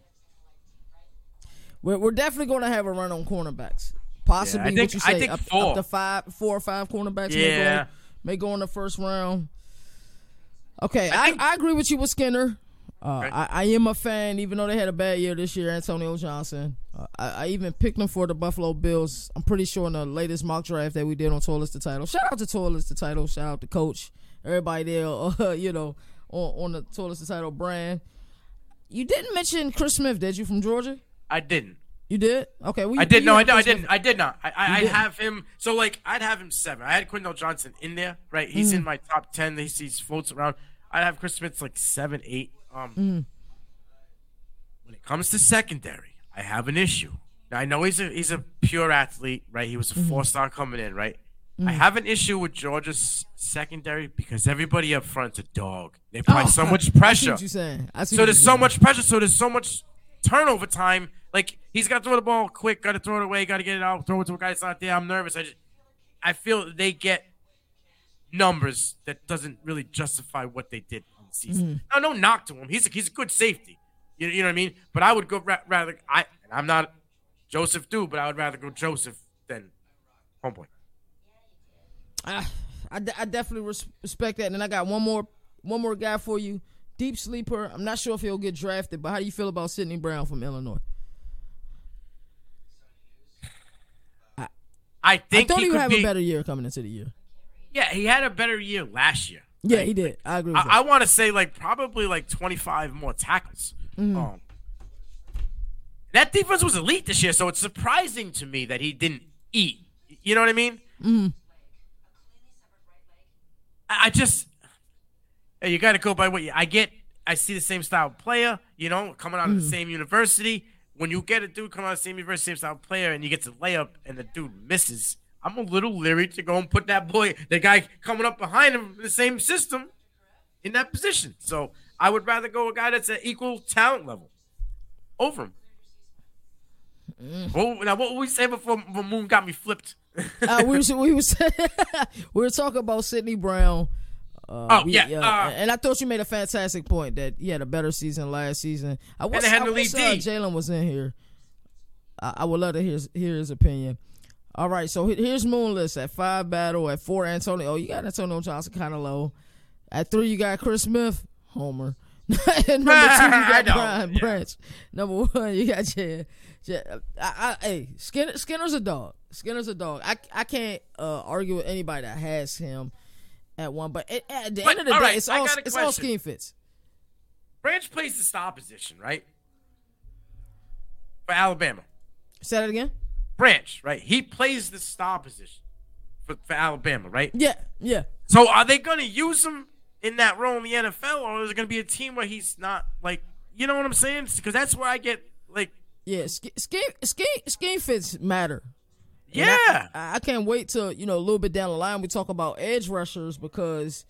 We're, we're definitely going to have a run on cornerbacks. Possibly, Yeah, I think- what you I think up, four. up to five, four or five cornerbacks may, Yeah. go, may go in the first round. Okay, I I, I, agree with you with Skinner. Uh, Okay. I, I am a fan, even though they had a bad year this year. Antonio Johnson. Uh, I, I even picked him for the Buffalo Bills. I'm pretty sure in the latest mock draft that we did on Toilets the Title. Shout out to Toilets the Title. Shout out to Coach. Everybody there, *laughs* uh, you know, on, on the Toilets the Title brand. You didn't mention Chris Smith, did you, from Georgia? I didn't. You did? Okay. Well, I did. No, I, no, I didn't. I did not. I, I, I have him. So like, I'd have him seven. I had Quindell Johnson in there, right? He's Mm. in my top ten. He sees floats around. I'd have Chris Smith's like seven, eight. Um, Mm. when it comes to secondary, I have an issue. Now I know he's a he's a pure athlete, right? He was a Mm-hmm. four star coming in, right? Mm. I have an issue with Georgia's secondary because everybody up front's a dog. They apply Oh, so much pressure. what you're saying. So there's so saying. much pressure. So there's so much turnover time. Like he's got to throw the ball quick. Got to throw it away. Got to get it out. Throw it to a guy that's not there. I'm nervous. I just I feel they get numbers that doesn't really justify what they did on season. Mm-hmm. Now, no knock to him. He's a, he's a good safety. You, you know what I mean? But I would go ra- rather. I and I'm not Joseph do, but I would rather go Joseph than homeboy. I, I, I definitely res- respect that. And I got one more one more guy for you. Deep sleeper. I'm not sure if he'll get drafted, but how do you feel about Sidney Brown from Illinois? I I think thought he he would have be. a better year coming into the year. Yeah, he had a better year last year. Yeah, he did. I agree with I, I want to say like probably like 25 more tackles. Mm-hmm. Um, that defense was elite this year, so it's surprising to me that he didn't eat. You know what I mean? Mm-hmm. I, I just hey, you got to go by what you. I get. I see the same style player. You know, coming out of Mm-hmm. the same university. When you get a dude coming out of the same university, same style player, and you get to layup, and the dude misses. I'm a little leery to go and put that boy, the guy coming up behind him, in the same system, in that position. So I would rather go a guy that's at equal talent level over him. Mm. Oh, now what were we saying before the moon got me flipped? uh, we was we was *laughs* *laughs* we were talking about Sidney Brown. Uh, Oh, we- yeah, uh, and I thought you made a fantastic point that he had a better season last season. I wish, I wish uh, Jalen was in here. I, I would love to hear his, hear his opinion. All right, so here's Moonless at five battle at four Antonio. Oh, you got Antonio Johnson kind of low. At three, you got Chris Smith, Homer. *laughs* And number two, you *laughs* got Brian yeah. Branch. Number one, you got Jed. Jed I, I, hey, Skinner, Skinner's a dog. Skinner's a dog. I, I can't uh, argue with anybody that has him at one. But at, at the But, end of the day, right, it's all it's all scheme fits. Branch plays the star position, right? For Alabama. Say that again. Branch, right? He plays the star position for, for Alabama, right? Yeah, yeah. So are they going to use him in that role in the NFL, or is it going to be a team where he's not like, you know what I'm saying? Because that's where I get like, Yeah, sch- scheme scheme scheme fits matter. And yeah, I, I can't wait till you know a little bit down the line we talk about edge rushers because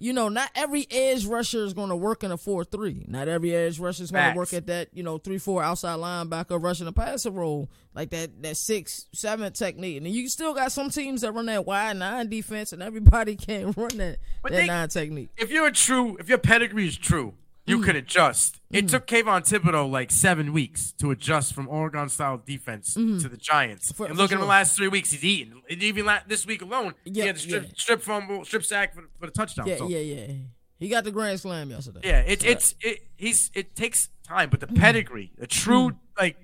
you know not every edge rusher is going to work in a four three. Not every edge rusher is going to work at that you know three four outside linebacker rushing a passer role like that that six seven technique. And you still got some teams that run that wide nine defense, and everybody *laughs* can't run that But that they- nine technique. if you're a true, if your pedigree is true, you Mm. can adjust. It took Kayvon Thibodeaux like seven weeks to adjust from Oregon style defense to the Giants. Mm-hmm. For- and look at sure. the last three weeks, he's eaten. And even la- this week alone, Yeah, he had the strip, yeah. strip fumble, strip sack for, for the touchdown. Yeah, so, yeah, yeah. He got the grand slam yesterday. Yeah, it, it's it, he's it takes time, but the Mm-hmm. pedigree, the true like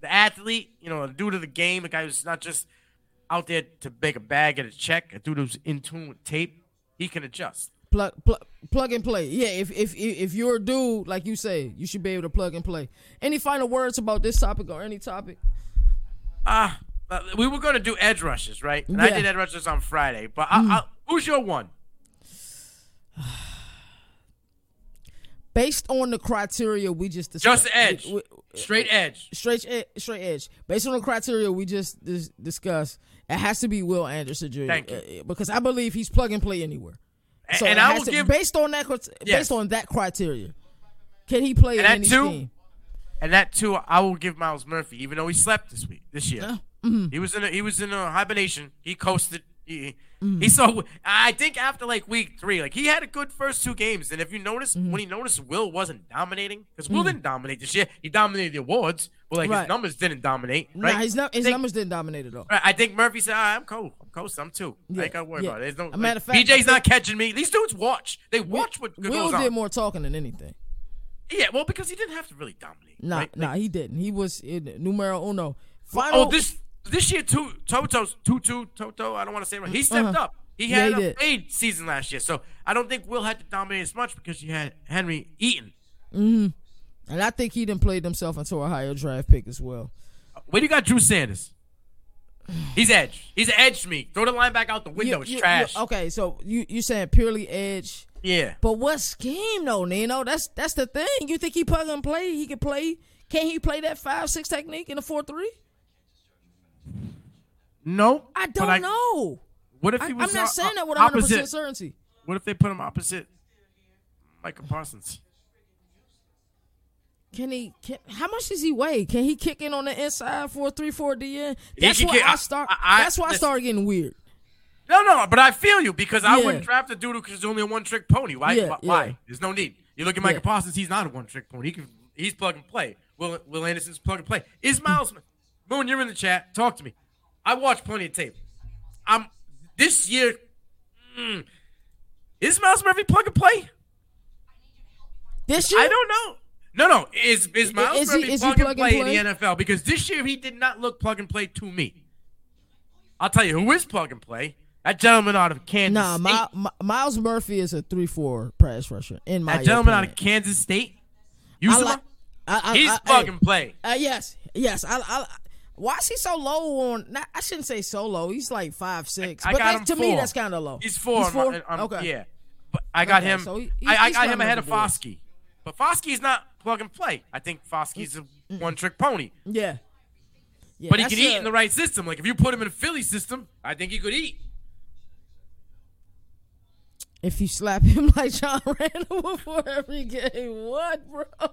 the athlete, you know, a dude of the game, a guy who's not just out there to make a bag and a check, a dude who's in tune with tape, he can adjust. Plug, plug, plug and play. Yeah, if if if you're a dude like you say, you should be able to plug and play. Any final words about this topic or any topic? Ah, uh, we were going to do edge rushes, right? And I Yeah. Mm. did edge rushes on Friday, but I, I, who's your one? *sighs* based on the criteria we just discussed, Just edge. we- we- Straight edge. straight ed- straight edge. Based on the criteria we just dis- discussed, it has to be Will Anderson Jr. Thank you. uh, because I believe he's plug and play anywhere. So and I will to- give based on that Yes. based on that criteria, can he play And that any too, team? And that too, I will give Myles Murphy, even though he slept this week, this year. Yeah. Mm-hmm. He was in a he was in a hibernation. He coasted. He, Mm-hmm. he saw. I think after like week three, like he had a good first two games. And if you notice, Mm-hmm. when he noticed Will wasn't dominating, because Will didn't dominate this year. He dominated the awards, but like Right. his numbers didn't dominate. Right? Nah, his, num- his think- numbers didn't dominate at all. Right, I think Murphy said, "Ah, "I'm cool. I'm coast. I'm too. I Yeah, ain't got to worry yeah. about it. There's no A matter like, of fact, BJ's not catching me. These dudes watch. They watch what goes Will on. did more talking than anything. Yeah, well, because he didn't have to really dominate. Nah, right? nah, Like, he didn't. He was in numero uno. Final. oh, this this year, too, Toto's Tutu Toto. I don't want to say it right. He stepped Uh-huh. up. He Yeah, had he a fade season last year, so I don't think Will had to dominate as much because you had Henry Eaton. And I think he didn't played himself into a higher draft pick as well. Where do you got Drew Sanders? He's edge. He's edged me. Throw the line back out the window. You- it's you- trash. you- okay, so you you saying purely edge, Yeah. but what scheme though, Nino? That's that's the thing. You think he plug and play? He can play? Can he play that five six technique in a four three? No. I don't know. What if I, he I'm not saying that with 100 opposite? percent certainty. What if they put him opposite Michael Parsons? Can he? Can, how much does he weigh? Can he kick in on the inside for a three four DN? That's why kick- I start. I- I- that's why I started getting weird. No, no, but I feel you because I Yeah. wouldn't draft a dude because he's only a one trick pony. Why? Yeah, why? yeah. There's no need. You look at Mike Yeah. Parsons; he's not a one trick pony. He can, he's plug and play. Will Will Anderson's plug and play. Is Miles Moon? You're in the chat. Talk to me. I watch plenty of tape. I'm this year. mm, is Myles Murphy plug and play? This year, I don't know. No, no. Is is Miles Is he- Murphy is he plug, and plug and play, play? in the NFL? Because this year he did not look plug and play to me. I'll tell you who is plug and play. That gentleman out of Kansas Nah, State. My, My, Myles Murphy is a three four pass rusher in my that gentleman out of Kansas State. I Uzomah, like- I- I- he's I- plug and play. Uh, yes, yes. I, I, why is he so low on? Not, I shouldn't say so low. He's like five six. I but got that- him to me, that's kind of low. He's four. He's on my- on- okay. Yeah, but I got Okay, him. so he- I, I got him ahead of with the boys. Foskey, but Foskey's not plug and play. I think Foskey's a one trick pony, Yeah. Yeah, but he can eat a- in the right system. Like if you put him in a Philly system, I think he could eat. If you slap him *laughs* like John Randle before every game, what, bro? *laughs*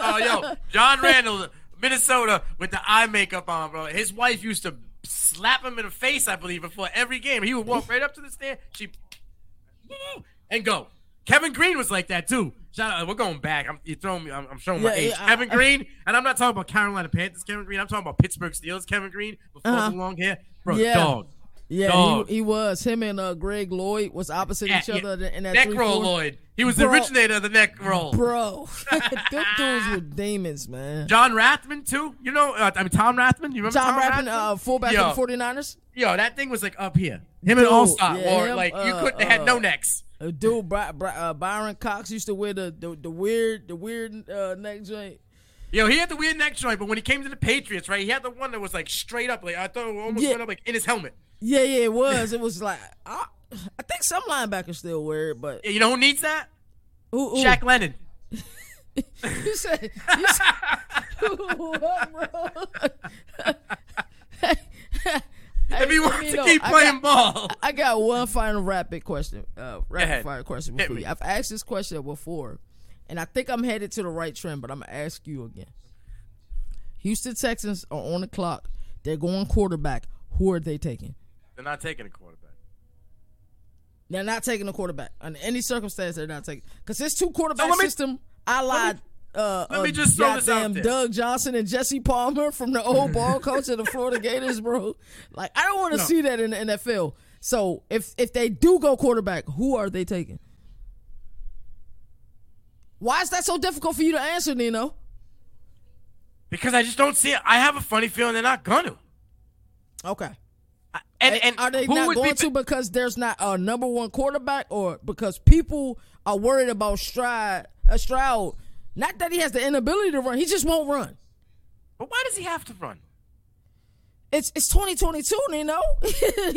Oh, yo, John *laughs* Randle, Minnesota, with the eye makeup on, bro. His wife used to slap him in the face, I believe, before every game. He would walk right up to the stand, she, and go. Kevin Greene was like that too. Shout out, we're going back. I'm you throwing me. I'm, I'm showing my Yeah, age. yeah, I- Kevin Greene, and I'm not talking about Carolina Panthers. Kevin Greene. I'm talking about Pittsburgh Steelers. Kevin Greene before Uh-huh. the long hair, bro. Yeah. Dog. Yeah, he, he was. Him and uh, Greg Lloyd was opposite Yeah, each other yeah. in that neck roll. Lloyd. He was the originator of the neck roll. Bro, *laughs* them *laughs* dudes were demons, man. John Rathman too. You know, uh, I mean Tom Rathman. You remember John Tom Rappin, uh, fullback Yo. for the 49ers. Yo, that thing was like up here. Him and Dude, All Star yeah, him, like you uh, couldn't. They had no uh, necks. A dude, uh, Bryan Cox used to wear the the, the weird the weird uh, neck joint. Yo, he had the weird neck joint, but when he came to the Patriots, right, he had the one that was like straight up. Like I thought it almost Yeah. went up like in his helmet. Yeah, yeah, it was. It *laughs* was like I, I think some linebackers still wear it, but You know who needs that? ooh, ooh. Shaq Leonard. *laughs* You said, you said *laughs* what, bro? If he wants to know, keep I playing got- ball. I got one final rapid question, uh, rapid fire question for you. I've asked this question before, and I think I'm headed to the right trend, but I'm gonna ask you again. Houston Texans are on the clock. They're going quarterback. Who are they taking? They're not taking a quarterback. They're not taking a quarterback under any circumstance. They're not taking because this two quarterback let me- system. I lied. Uh, let me uh, just throw this out goddamn there. Doug Johnson and Jesse Palmer from the old *laughs* ball coach of the Florida Gators, bro. Like I don't want to No. see that in the NFL. So if if they do go quarterback, who are they taking? Why is that so difficult for you to answer, Nino? Because I just don't see it. I have a funny feeling they're not gonna. Okay. And and are they who not going be, to because there's not a number one quarterback, or because people are worried about Stroud? Uh, Stroud, not that he has the inability to run, he just won't run. But why does he have to run? It's it's 2022, you Nino.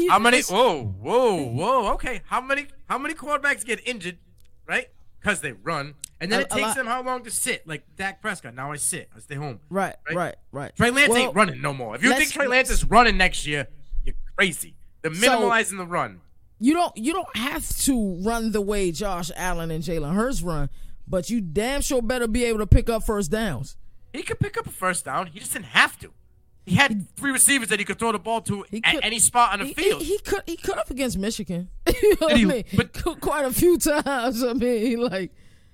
*laughs* How many? Whoa, whoa, whoa. Okay, how many? How many quarterbacks get injured right? Because they run, and then A- it takes them how long to sit? Like Dak Prescott. Now I sit. I stay home. Right, Right? right, right. Trey Lance Well, ain't running no more. If you think Trey Lance is running next year, you're crazy. They're So- minimalizing the run. You don't you don't have to run the way Josh Allen and Jalen Hurts run, but you damn sure better be able to pick up first downs. He could pick up a first down. He just didn't have to. He had three receivers that he could throw the ball to He at could- any spot on the He, field. he, he could he could up against Michigan. *laughs* you know what I mean? But- quite a few *laughs* times. I mean, like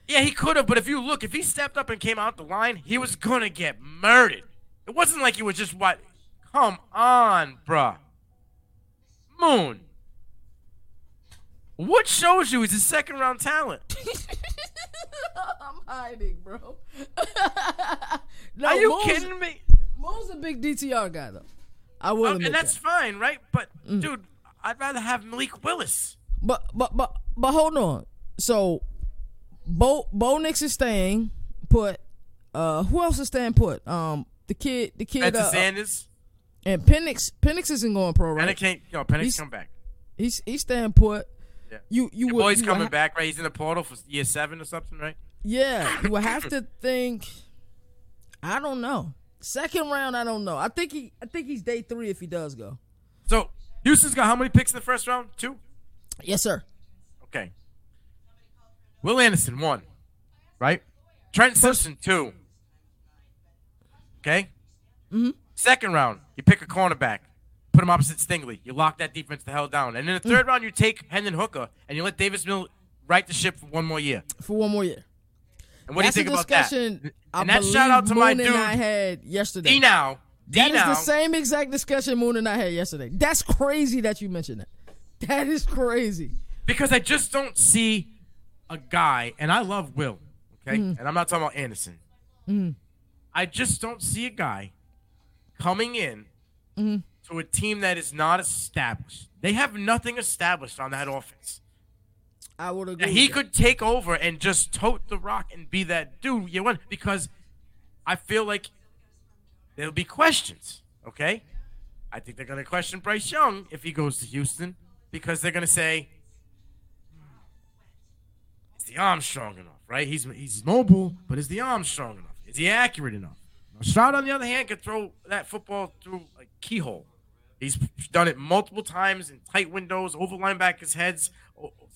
yeah, he could have, but if you look, if he stepped up and came out the line, he was gonna get murdered. It wasn't like he was just what. Come on, bruh. Moon. What shows you he's a second round talent? *laughs* I'm hiding, bro. *laughs* no, Are you Mo's, kidding me? Mo's a big DTR guy though. I will Um, and that's that. fine, right? But dude, I'd rather have Malik Willis. But but but but hold on. So Bo Bo Nix is staying put. Uh, who else is staying put? Um, the kid, the kid, Benson uh, Sanders. and Penix. Penix isn't going pro, And it can't. Know, Penix He's- come back. He's he's staying put. Yeah. You you Your would boy's you coming would ha- back, right? He's in the portal for year seven or something, right? Yeah, *laughs* you would have to think. I don't know. Second round, I don't know. I think he I think he's day three if he does go. So Houston's got how many picks in the first round? Two. Yes, sir. Okay. Will Anderson one, right? Trent Simpson two. Okay. Mm-hmm. Second round, you pick a cornerback, put him opposite Stingley. You lock that defense the hell down, and in the third round, you take Hendon Hooker and you let Davis Mill right the ship for one more year. For one more year. And what That's do you think about that? discussion. I And that shout out to my Moon dude and I had yesterday. D now. D That is now. the same exact discussion Moon and I had yesterday. That's crazy that you mentioned that. That is crazy. because I just don't see a guy, and I love Will, okay, Mm-hmm. and I'm not talking about Anderson. I just don't see a guy coming in Mm-hmm. To a team that is not established. They have nothing established on that offense. I would agree. He with that. could take over and just tote the rock and be that dude you want because I feel like there'll be questions. Okay, I think they're gonna question Bryce Young if he goes to Houston because they're gonna say, "Is the arm strong enough?" Right? He's he's mobile, but is the arm strong enough? Is he accurate enough? Now, Stroud, on the other hand, could throw that football through a keyhole. He's done it multiple times in tight windows, over linebackers' heads,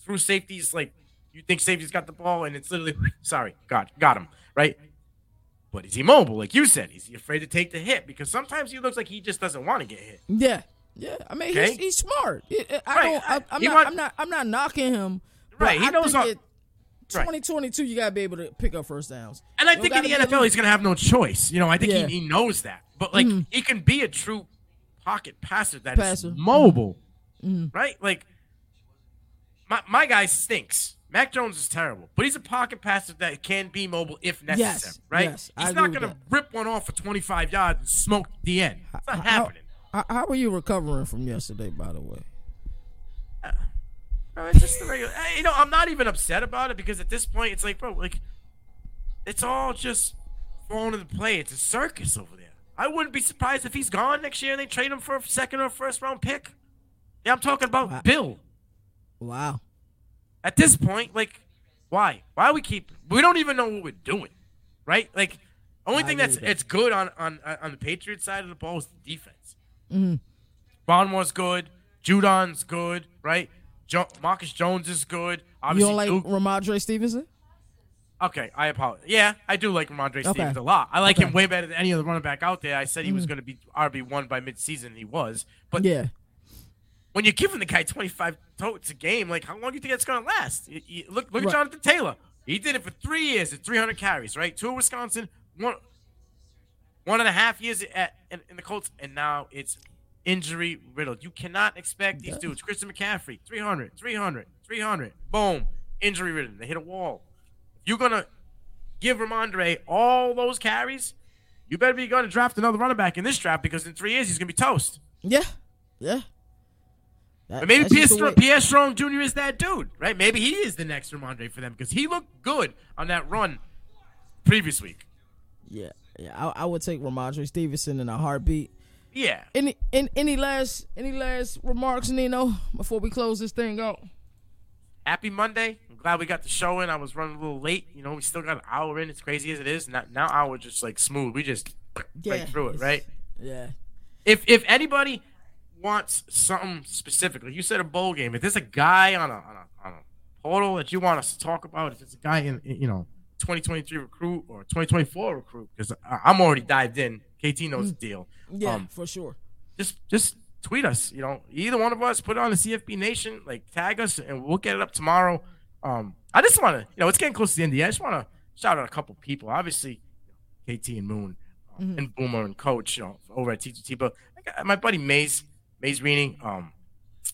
through safeties. Like you think safety's got the ball, and it's literally sorry, got got him right. But is he mobile? Like you said, is he afraid to take the hit? Because sometimes he looks like he just doesn't want to get hit. Yeah, yeah. I mean, Okay. he's, he's smart. I- I Right. don't. I, I'm He not. want- I'm not. I'm not knocking him. Right, he I knows think how- it- Right. 2022, you gotta be able to pick up first downs. And I You think in the NFL, he's going to have no choice. You know, I think Yeah. he, he knows that. But, like, mm-hmm. he can be a true pocket passer that is Passer. mobile. Mm-hmm. Right? Like, my, my guy stinks. Mac Jones is terrible. But he's a pocket passer that can be mobile if necessary. Yes, Right? yes, he's agree not going to rip one off for 25 yards and smoke the end. It's not How- happening. How, how are you recovering from yesterday? By the way, uh, Bro, it's just the regular. You know, I'm not even upset about it because at this point, it's like, bro, like, it's all just falling into play. It's a circus over there. I wouldn't be surprised if he's gone next year and they trade him for a second or first round pick. Yeah, I'm talking about Wow. Bill. wow. At this point, like, why? Why we keep? We don't even know what we're doing, right? Like, only I thing that's that. it's good on on on the Patriots side of the ball is the defense. Mm-hmm. Barmore's good. Judon's good, right? Jo- Marcus Jones is good. You Obviously, don't like Duke- Rhamondre Stevenson? Okay, I apologize. Yeah, I do like Rhamondre Okay. Stevens a lot. I like Okay. him way better than any other running back out there. I said he was mm. going to be RB one by midseason. And he was, but Yeah. when you're giving the guy 25 totes a game, like how long do you think that's going to last? You- you- look, look Right. at Jonathan Taylor. He did it for three years at 300 carries, right? Two at Wisconsin, one one and a half years at in, in the Colts, and now it's injury riddled. You cannot expect these dudes. Christian McCaffrey, 300, 300, 300, boom, injury riddled. They hit a wall. You're gonna give Rhamondre all those carries, you better be going to draft another running back in this draft because in three years he's gonna be toast. Yeah. Yeah. That- But maybe Pierre, Strong, Pierre Strong Jr. is that dude, right? Maybe he is the next Rhamondre for them because he looked good on that run previous week. Yeah. Yeah. I, I would take Rhamondre Stevenson in a heartbeat. Yeah. Any, any any last any last remarks, Nino, before we close this thing out? Happy Monday. I'm glad we got the show in. I was running a little late. You know, we still got an hour in. It's crazy as it is. Now, now hour just like smooth. We just *clears throat* Yeah, right through it, right? Yeah. If if anybody wants something specific, like you said, a bowl game. If there's a guy on a on a, on a portal that you want us to talk about, if it's a guy in in, you know 2023 recruit or 2024 recruit, because I'm already dived in. KT knows the deal. Yeah, Um, for sure. just just tweet us. You know, either one of us, put it on the CFB Nation, like tag us, and we'll get it up tomorrow. Um, I just want to, you know, it's getting close to the end. of the year. I just want to shout out a couple people. Obviously, KT and Moon um, and Boomer and Coach, you know, over at T2T. But I got my buddy Maze, Maze Reening, um,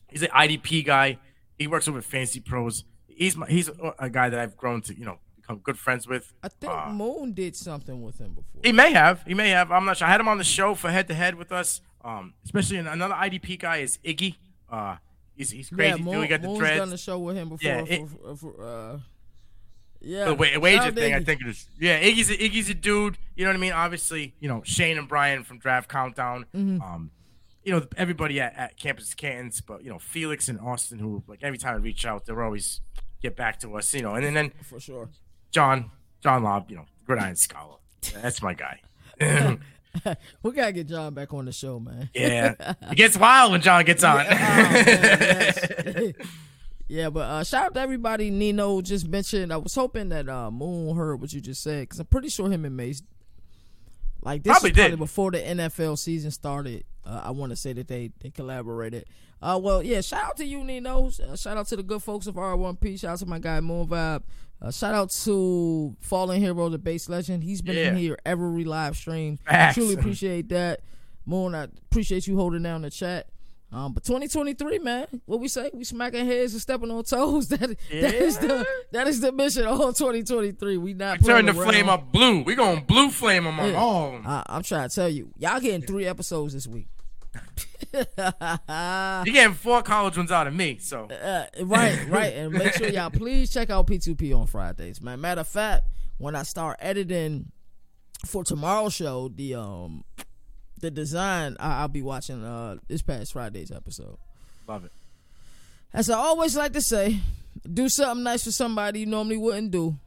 he's an IDP guy. He works over at FantasyPros. He's my, he's a, a guy that I've grown to, you know, become good friends with. I think Uh, Moon did something with him before. he may have. He may have. I'm not sure. I had him on the show for head to head with us. Um, especially another IDP guy is Iggy. Uh, he's he's crazy. yeah. Moon, got the Moon's dreads. done the show with him before. Yeah, it- for, for, uh, yeah, the wa- wager thing, I think it is. Yeah, Iggy's a, Iggy's a dude. You know what I mean? Obviously, you know Shane and Brian from Draft Countdown. Mm-hmm. Um, you know everybody at, at Campus Cantons, but you know Felix and Austin, who like every time I reach out, they're always get back to us. You know, and then, then for sure. John John Lobb, you know, Gridiron Scholar. That's my guy. *laughs* *laughs* *laughs* We gotta get John back on the show, man. yeah, it gets wild when John gets on. Oh, man, *laughs* yeah, but uh, shout out to everybody. Nino just mentioned. I was hoping that uh, Moon heard what you just said because I'm pretty sure him and Mace, like this Probably probably before the NFL season started. Uh, I want to say that they they collaborated. Uh, well, yeah. Shout out to you, Nino. Uh, shout out to the good folks of R1P. Shout out to my guy Moon Vibe. Uh, shout out to Fallen Hero, the base legend. He's been in here every live stream. Facts. Truly appreciate that. Moon, I appreciate you holding down the chat. Um, but 2023, man, what we say? We smacking heads and stepping on toes. *laughs* That that is the that is the mission of 2023. We not Turn the playing flame up blue. We going to blue flame among Yeah. all. I, I'm trying to tell you, y'all getting three episodes this week. You're *laughs* getting four college ones out of me, so Uh, right, right, and make sure y'all *laughs* please check out P2P on Fridays, man. Matter of fact, when I start editing for tomorrow's show, the um the design I, I'll be watching uh this past Friday's episode. love it. As I always like to say, do something nice for somebody you normally wouldn't do.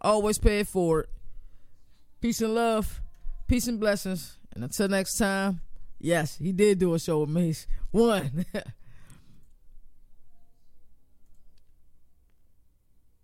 Always pay it forward. Peace and love, peace and blessings, and until next time. Yes, he did do a show with Mace. One. *laughs*